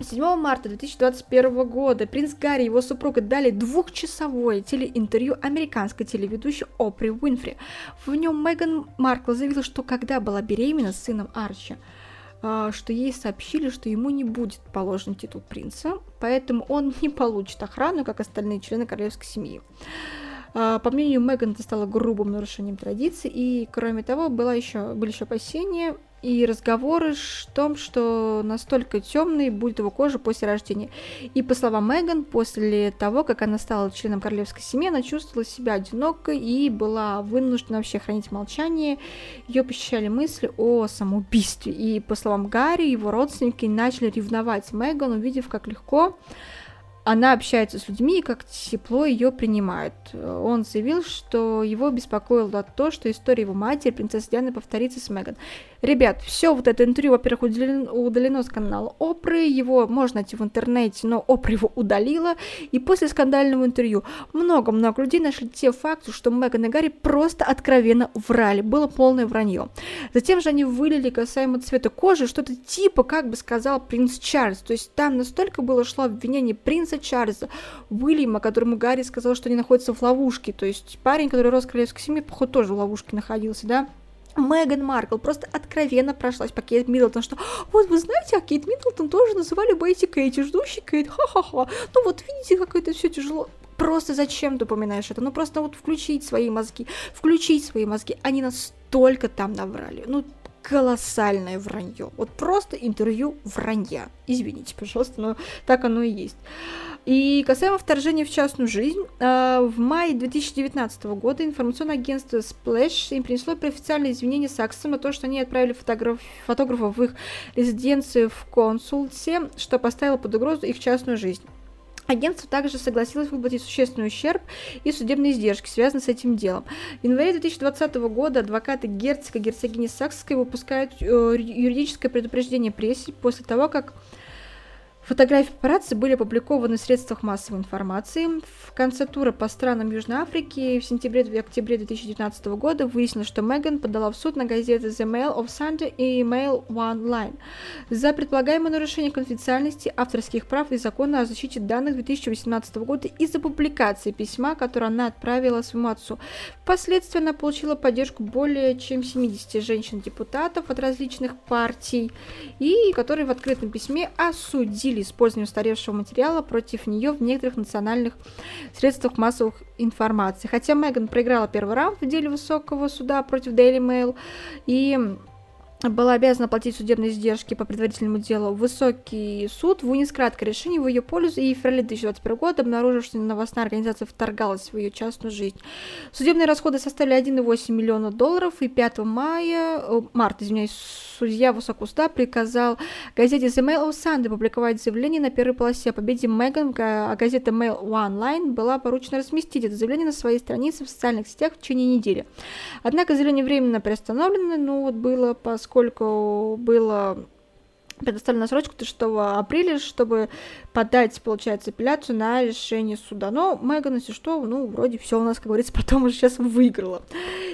7 марта 2021 года принц Гарри и его супруга дали двухчасовое телеинтервью американской телеведущей Опри Уинфри. В нем Меган Маркл заявила, что когда была беременна с сыном Арчи, что ей сообщили, что ему не будет положен титул принца, поэтому он не получит охрану, как остальные члены королевской семьи. А, по мнению Меган, это стало грубым нарушением традиций, и, кроме того, было еще, были еще опасения и разговоры о том, что настолько темной будет его кожа после рождения. И по словам Меган, после того, как она стала членом королевской семьи, она чувствовала себя одинокой и была вынуждена вообще хранить молчание. Ее посещали мысли о самоубийстве. И по словам Гарри, его родственники начали ревновать Меган, увидев, как легко она общается с людьми и как тепло ее принимают. Он заявил, что его беспокоило то, что история его матери, принцессы Дианы, повторится с Меган. Ребят, все вот это интервью, во-первых, удалено, удалено с канала Опры, его можно найти в интернете, но Опра его удалила, и после скандального интервью много-много людей нашли те факты, что Меган и Гарри просто откровенно врали, было полное вранье. Затем же они вылили касаемо цвета кожи что-то типа, как бы сказал принц Чарльз, то есть там настолько было шло обвинение принца Чарльза, Уильяма, которому Гарри сказал, что они находятся в ловушке, то есть парень, который рос в королевской семье, походу, тоже в ловушке находился, да, Меган Маркл просто откровенно прошлась по Кейт Миддлтон, что вот вы знаете, а Кейт Миддлтон тоже называли Бейти Кейти, ждущий Кейт, ха-ха-ха. Ну вот видите, как это все тяжело. Просто зачем ты упоминаешь это? Ну просто вот включить свои мозги, включить свои мозги. Они настолько там набрали. Ну колоссальное вранье. Вот просто интервью вранья. Извините, пожалуйста, но так оно и есть. И касаемо вторжения в частную жизнь, а, в мае 2019 года информационное агентство Splash им принесло официальное извинение Саксом на то, что они отправили фотограф, фотографов в их резиденцию в консульте, что поставило под угрозу их частную жизнь. Агентство также согласилось выплатить существенный ущерб и судебные издержки, связанные с этим делом. В январе 2020 года адвокаты герцога герцогини Сакской выпускают э, юридическое предупреждение прессе после того, как Фотографии папарацци были опубликованы в средствах массовой информации. В конце тура по странам Южной Африки в сентябре и октябре 2019 года выяснилось, что Меган подала в суд на газеты The Mail of Sunday и Mail One Line за предполагаемое нарушение конфиденциальности авторских прав и закона о защите данных 2018 года из-за публикации письма, которое она отправила своему отцу. Впоследствии она получила поддержку более чем 70 женщин-депутатов от различных партий, и которые в открытом письме осудили запретили использование устаревшего материала против нее в некоторых национальных средствах массовых информации. Хотя Меган проиграла первый раунд в деле высокого суда против Daily Mail и была обязана платить судебные издержки по предварительному делу. Высокий суд вынес краткое решение в ее пользу и в феврале 2021 года обнаружил, что новостная организация вторгалась в ее частную жизнь. Судебные расходы составили 1,8 миллиона долларов, и 5 мая, марта, извиняюсь, судья высокого суда приказал газете The Mail of Sunday публиковать заявление на первой полосе о победе Меган, а газета Mail One Line была поручена разместить это заявление на своей странице в социальных сетях в течение недели. Однако заявление временно приостановлено, но вот было по поскольку было предоставлена срочка до 6 апреля, чтобы подать, получается, апелляцию на решение суда. Но Меган, если что, ну, вроде все у нас, как говорится, потом уже сейчас выиграла.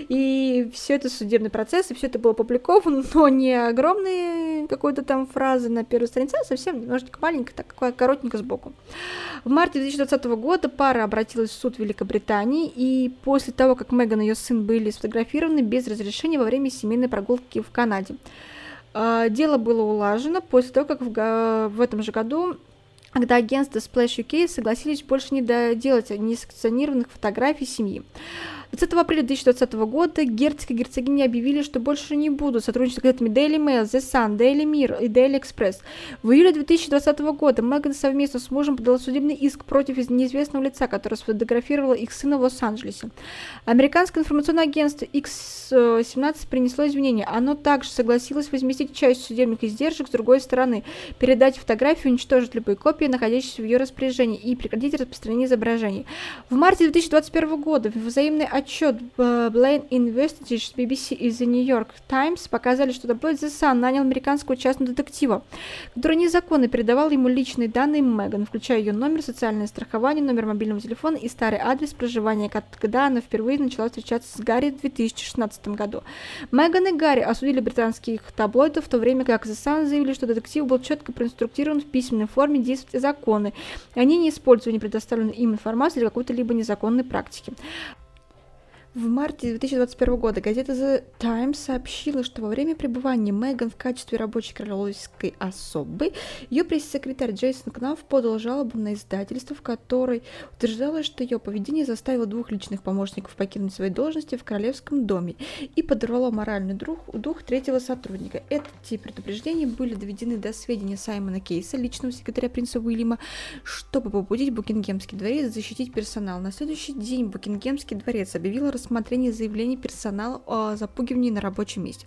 И все это судебный процесс, и все это было опубликовано, но не огромные какой-то там фразы на первой странице, а совсем немножечко маленько, так коротенько сбоку. В марте 2020 года пара обратилась в суд Великобритании, и после того, как Меган и ее сын были сфотографированы без разрешения во время семейной прогулки в Канаде. А, дело было улажено после того, как в, в этом же году когда агентство Splash UK согласились больше не доделать несанкционированных фотографий семьи. 20 апреля 2020 года герцог и герцогиня объявили, что больше не будут сотрудничать с газетами Daily Mail, The Sun, Daily Mirror и Daily Express. В июле 2020 года Меган совместно с мужем подала судебный иск против неизвестного лица, который сфотографировал их сына в Лос-Анджелесе. Американское информационное агентство X17 принесло извинения. Оно также согласилось возместить часть судебных издержек с другой стороны, передать фотографию, уничтожить любые копии, находящиеся в ее распоряжении, и прекратить распространение изображений. В марте 2021 года взаимный отчет Blaine Investigations BBC и The New York Times показали, что таблоид The нанял американского частного детектива, который незаконно передавал ему личные данные Меган, включая ее номер, социальное страхование, номер мобильного телефона и старый адрес проживания, когда она впервые начала встречаться с Гарри в 2016 году. Меган и Гарри осудили британских таблоидов, в то время как The заявили, что детектив был четко проинструктирован в письменной форме действовать законы, и они не использовали предоставленную им информацию для какой-то либо незаконной практики. В марте 2021 года газета The Times сообщила, что во время пребывания Меган в качестве рабочей королевской особы ее пресс-секретарь Джейсон Кнафф подал жалобу на издательство, в которой утверждалось, что ее поведение заставило двух личных помощников покинуть свои должности в королевском доме и подорвало моральный дух, дух третьего сотрудника. Эти предупреждения были доведены до сведения Саймона Кейса, личного секретаря принца Уильяма, чтобы побудить Букингемский дворец защитить персонал. На следующий день Букингемский дворец объявил рассмотрение заявлений персонала о запугивании на рабочем месте.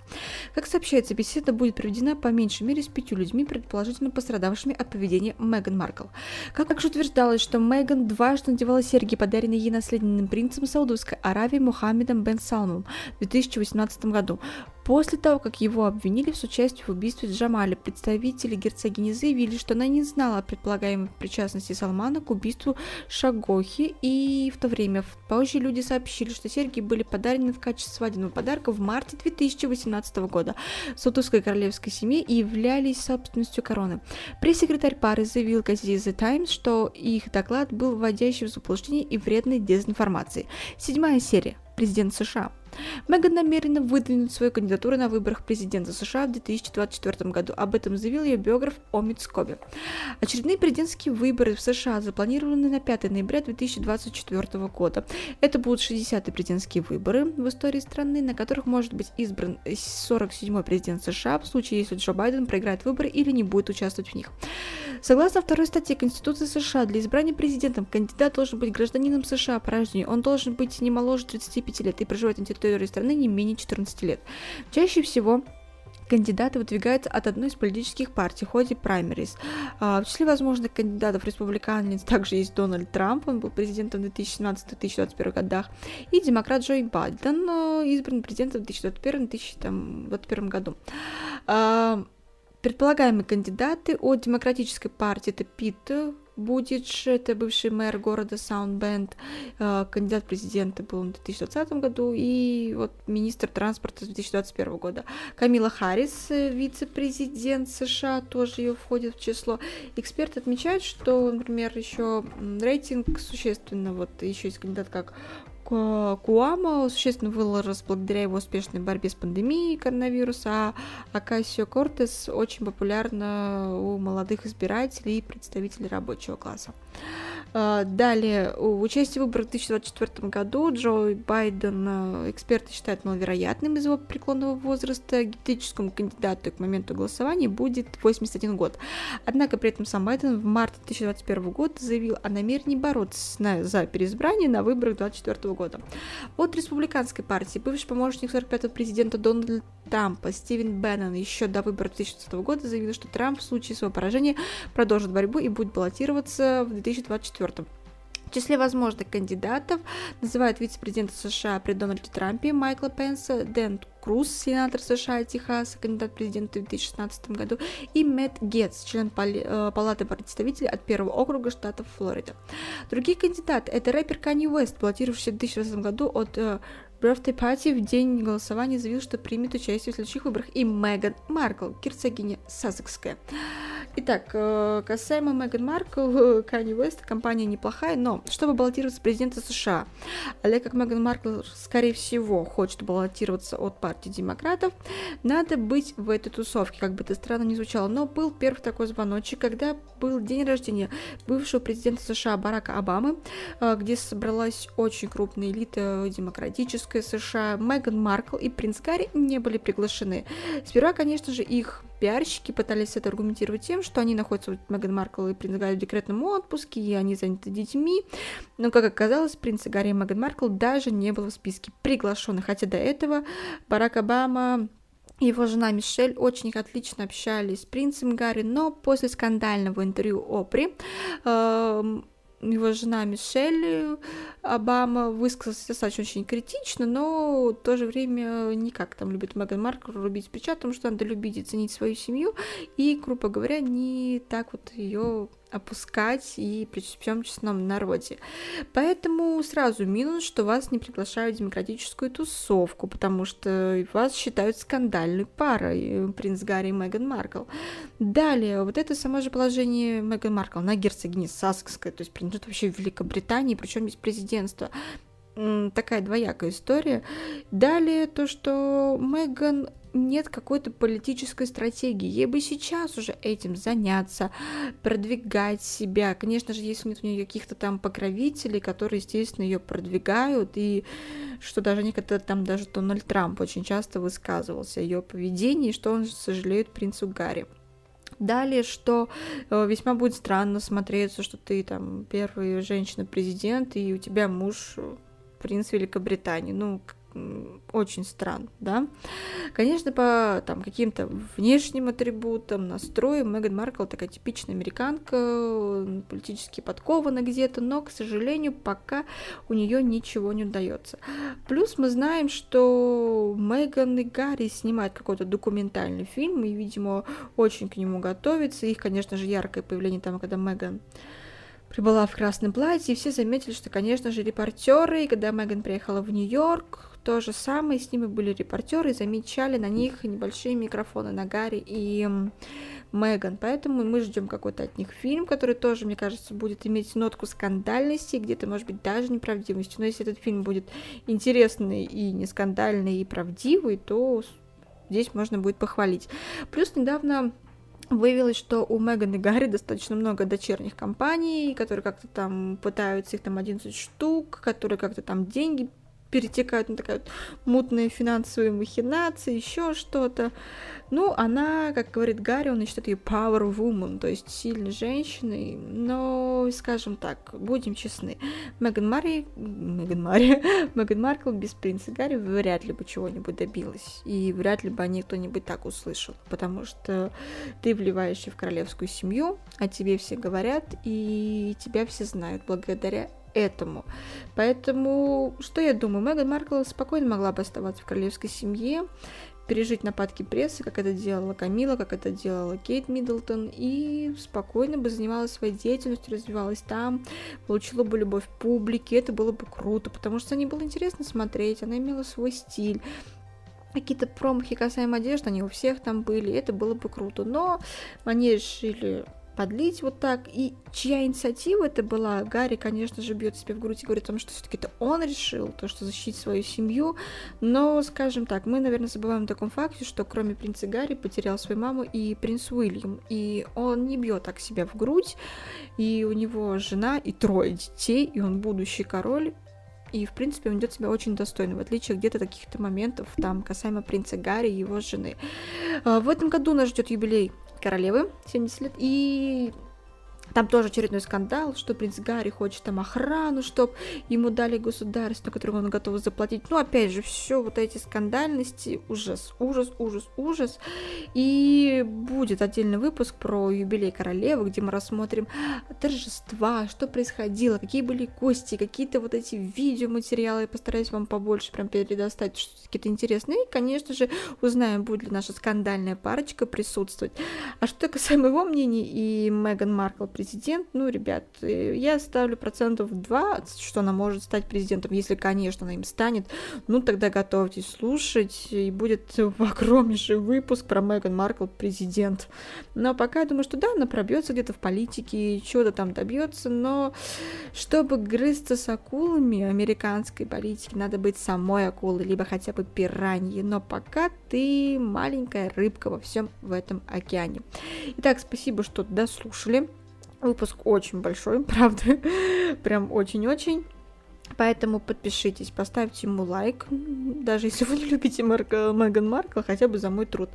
Как сообщается, беседа будет проведена по меньшей мере с пятью людьми, предположительно пострадавшими от поведения Меган Маркл. Как также утверждалось, что Меган дважды надевала серьги, подаренные ей наследным принцем Саудовской Аравии Мухаммедом бен Салмом в 2018 году. После того, как его обвинили в соучастии в убийстве Джамали, представители герцогини заявили, что она не знала о предполагаемой причастности Салмана к убийству Шагохи, и в то время позже люди сообщили, что серьги были подарены в качестве свадебного подарка в марте 2018 года саудовской королевской семье и являлись собственностью короны. Пресс-секретарь пары заявил газете The Times, что их доклад был вводящий в заблуждение и вредной дезинформацией. Седьмая серия. Президент США. Меган намерена выдвинуть свою кандидатуру на выборах президента США в 2024 году. Об этом заявил ее биограф Омид Скоби. Очередные президентские выборы в США запланированы на 5 ноября 2024 года. Это будут 60-е президентские выборы в истории страны, на которых может быть избран 47-й президент США в случае, если Джо Байден проиграет выборы или не будет участвовать в них. Согласно второй статье Конституции США, для избрания президентом кандидат должен быть гражданином США по рождению. Он должен быть не моложе 35 лет и проживать на территории территории страны не менее 14 лет. Чаще всего кандидаты выдвигаются от одной из политических партий в ходе праймерис. А, в числе возможных кандидатов республиканец также есть Дональд Трамп, он был президентом в 2017-2021 годах, и демократ Джо Байден, э, избран президентом в 2021-2021 году. А, предполагаемые кандидаты от демократической партии это Пит Будич, это бывший мэр города Саундбенд, э, кандидат в президенты был в 2020 году, и вот министр транспорта с 2021 года. Камила Харрис, э, вице-президент США, тоже ее входит в число. Эксперты отмечают, что, например, еще рейтинг существенно, вот еще есть кандидат как Куама существенно вырос благодаря его успешной борьбе с пандемией коронавируса, а Акасио Кортес очень популярна у молодых избирателей и представителей рабочего класса. А, далее, участие в выборах в 2024 году Джо Байден э, эксперты считают маловероятным из его преклонного возраста. Гипотетическому кандидату к моменту голосования будет 81 год. Однако при этом сам Байден в марте 2021 года заявил о намерении бороться за переизбрание на выборах 2024 года. От республиканской партии бывший помощник 45-го президента Дональда Трампа Стивен Беннон еще до выборов 2020 года заявил, что Трамп в случае своего поражения продолжит борьбу и будет баллотироваться в 2024. В числе возможных кандидатов называют вице-президента США при Дональде Трампе Майкла Пенса, Дэн Круз, сенатор США Техаса, кандидат президента в 2016 году, и Мэтт Гетц, член э, Палаты представителей от первого округа штата Флорида. Другие кандидаты – это рэпер Канни Уэст, баллотировавшийся в 2016 году от э, Birthday Party в день голосования заявил, что примет участие в следующих выборах и Меган Маркл, герцогиня Сассекская. Итак, э, касаемо Меган Маркл, Канни Уэст, компания неплохая, но чтобы баллотироваться президента США, але как Меган Маркл, скорее всего, хочет баллотироваться от партии демократов, надо быть в этой тусовке, как бы это странно не звучало. Но был первый такой звоночек, когда был день рождения бывшего президента США Барака Обамы, э, где собралась очень крупная элита демократическая, Королевская США Меган Маркл и принц Гарри не были приглашены. Сперва, конечно же, их пиарщики пытались это аргументировать тем, что они находятся, вот, Меган Маркл и принц Гарри в декретном отпуске, и они заняты детьми. Но, как оказалось, принц Гарри и Меган Маркл даже не было в списке приглашенных, хотя до этого Барак Обама его жена Мишель очень отлично общались с принцем Гарри, но после скандального интервью Опри э, его жена Мишель Обама высказался достаточно очень критично, но в то же время не как там любит Меган Маркл рубить плеча, потому что надо любить и ценить свою семью, и, грубо говоря, не так вот ее опускать и при всем честном народе. Поэтому сразу минус, что вас не приглашают в демократическую тусовку, потому что вас считают скандальной парой, принц Гарри и Меган Маркл. Далее, вот это само же положение Меган Маркл на герцогине Саскской, то есть принадлежит вообще Великобритании, причем без президентства такая двоякая история. Далее то, что Меган нет какой-то политической стратегии. Ей бы сейчас уже этим заняться, продвигать себя. Конечно же, если нет у нее каких-то там покровителей, которые, естественно, ее продвигают, и что даже некогда там даже Дональд Трамп очень часто высказывался о ее поведении, что он сожалеет принцу Гарри. Далее, что э, весьма будет странно смотреться, что ты там первая женщина-президент, и у тебя муж э, принц Великобритании. Ну, очень странно, да. Конечно, по там, каким-то внешним атрибутам, настроям Меган Маркл такая типичная американка, политически подкована где-то, но, к сожалению, пока у нее ничего не удается. Плюс мы знаем, что Меган и Гарри снимают какой-то документальный фильм, и, видимо, очень к нему готовятся. Их, конечно же, яркое появление там, когда Меган прибыла в красном платье, и все заметили, что, конечно же, репортеры, и когда Меган приехала в Нью-Йорк, то же самое, с ними были репортеры, и замечали на них небольшие микрофоны на Гарри и Меган, поэтому мы ждем какой-то от них фильм, который тоже, мне кажется, будет иметь нотку скандальности, где-то, может быть, даже неправдивости, но если этот фильм будет интересный и не скандальный, и правдивый, то здесь можно будет похвалить. Плюс недавно выявилось, что у Меган и Гарри достаточно много дочерних компаний, которые как-то там пытаются, их там 11 штук, которые как-то там деньги перетекают на такая вот мутные финансовые махинации, еще что-то. Ну, она, как говорит Гарри, он считает ее power woman, то есть сильной женщиной, но, скажем так, будем честны, Меган Мари, Меган Мари, Меган Маркл без принца Гарри вряд ли бы чего-нибудь добилась, и вряд ли бы о ней кто-нибудь так услышал, потому что ты вливаешься в королевскую семью, о тебе все говорят, и тебя все знают благодаря этому. Поэтому, что я думаю, Меган Маркл спокойно могла бы оставаться в королевской семье, пережить нападки прессы, как это делала Камила, как это делала Кейт Миддлтон, и спокойно бы занималась своей деятельностью, развивалась там, получила бы любовь публики, это было бы круто, потому что не было интересно смотреть, она имела свой стиль, какие-то промахи касаемо одежды, они у всех там были, это было бы круто, но они решили подлить вот так. И чья инициатива это была? Гарри, конечно же, бьет себе в грудь и говорит о том, что все-таки это он решил, то, что защитить свою семью. Но, скажем так, мы, наверное, забываем о таком факте, что кроме принца Гарри потерял свою маму и принц Уильям. И он не бьет так себя в грудь. И у него жена и трое детей, и он будущий король. И, в принципе, он ведет себя очень достойно, в отличие где-то каких-то моментов, там, касаемо принца Гарри и его жены. А, в этом году нас ждет юбилей королевы, 70 лет, и там тоже очередной скандал, что принц Гарри хочет там охрану, чтобы ему дали государство, которое он готов заплатить. Ну, опять же, все вот эти скандальности, ужас, ужас, ужас, ужас. И будет отдельный выпуск про юбилей королевы, где мы рассмотрим торжества, что происходило, какие были гости, какие-то вот эти видеоматериалы. Я постараюсь вам побольше прям передостать какие-то интересные. И, конечно же, узнаем, будет ли наша скандальная парочка присутствовать. А что касаемо его мнений и Меган Маркл президент, ну, ребят, э, я ставлю процентов 20, что она может стать президентом, если, конечно, она им станет, ну, тогда готовьтесь слушать, и будет огромнейший выпуск про Меган Маркл президент. Но пока я думаю, что да, она пробьется где-то в политике, чего-то там добьется, но чтобы грызться с акулами американской политики, надо быть самой акулой, либо хотя бы пираньей, но пока ты маленькая рыбка во всем в этом океане. Итак, спасибо, что дослушали. Выпуск очень большой, правда, прям очень-очень. Поэтому подпишитесь, поставьте ему лайк, даже если вы не любите Марка, Меган Маркл, хотя бы за мой труд.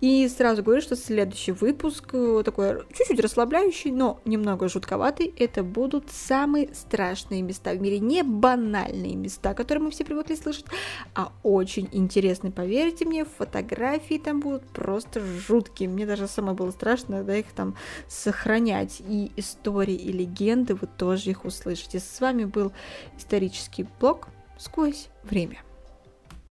И сразу говорю, что следующий выпуск э, такой чуть-чуть расслабляющий, но немного жутковатый. Это будут самые страшные места в мире, не банальные места, которые мы все привыкли слышать, а очень интересные. Поверьте мне, фотографии там будут просто жуткие. Мне даже самое было страшно, да, их там сохранять. И истории, и легенды, вы тоже их услышите. С вами был исторический исторический блог сквозь время.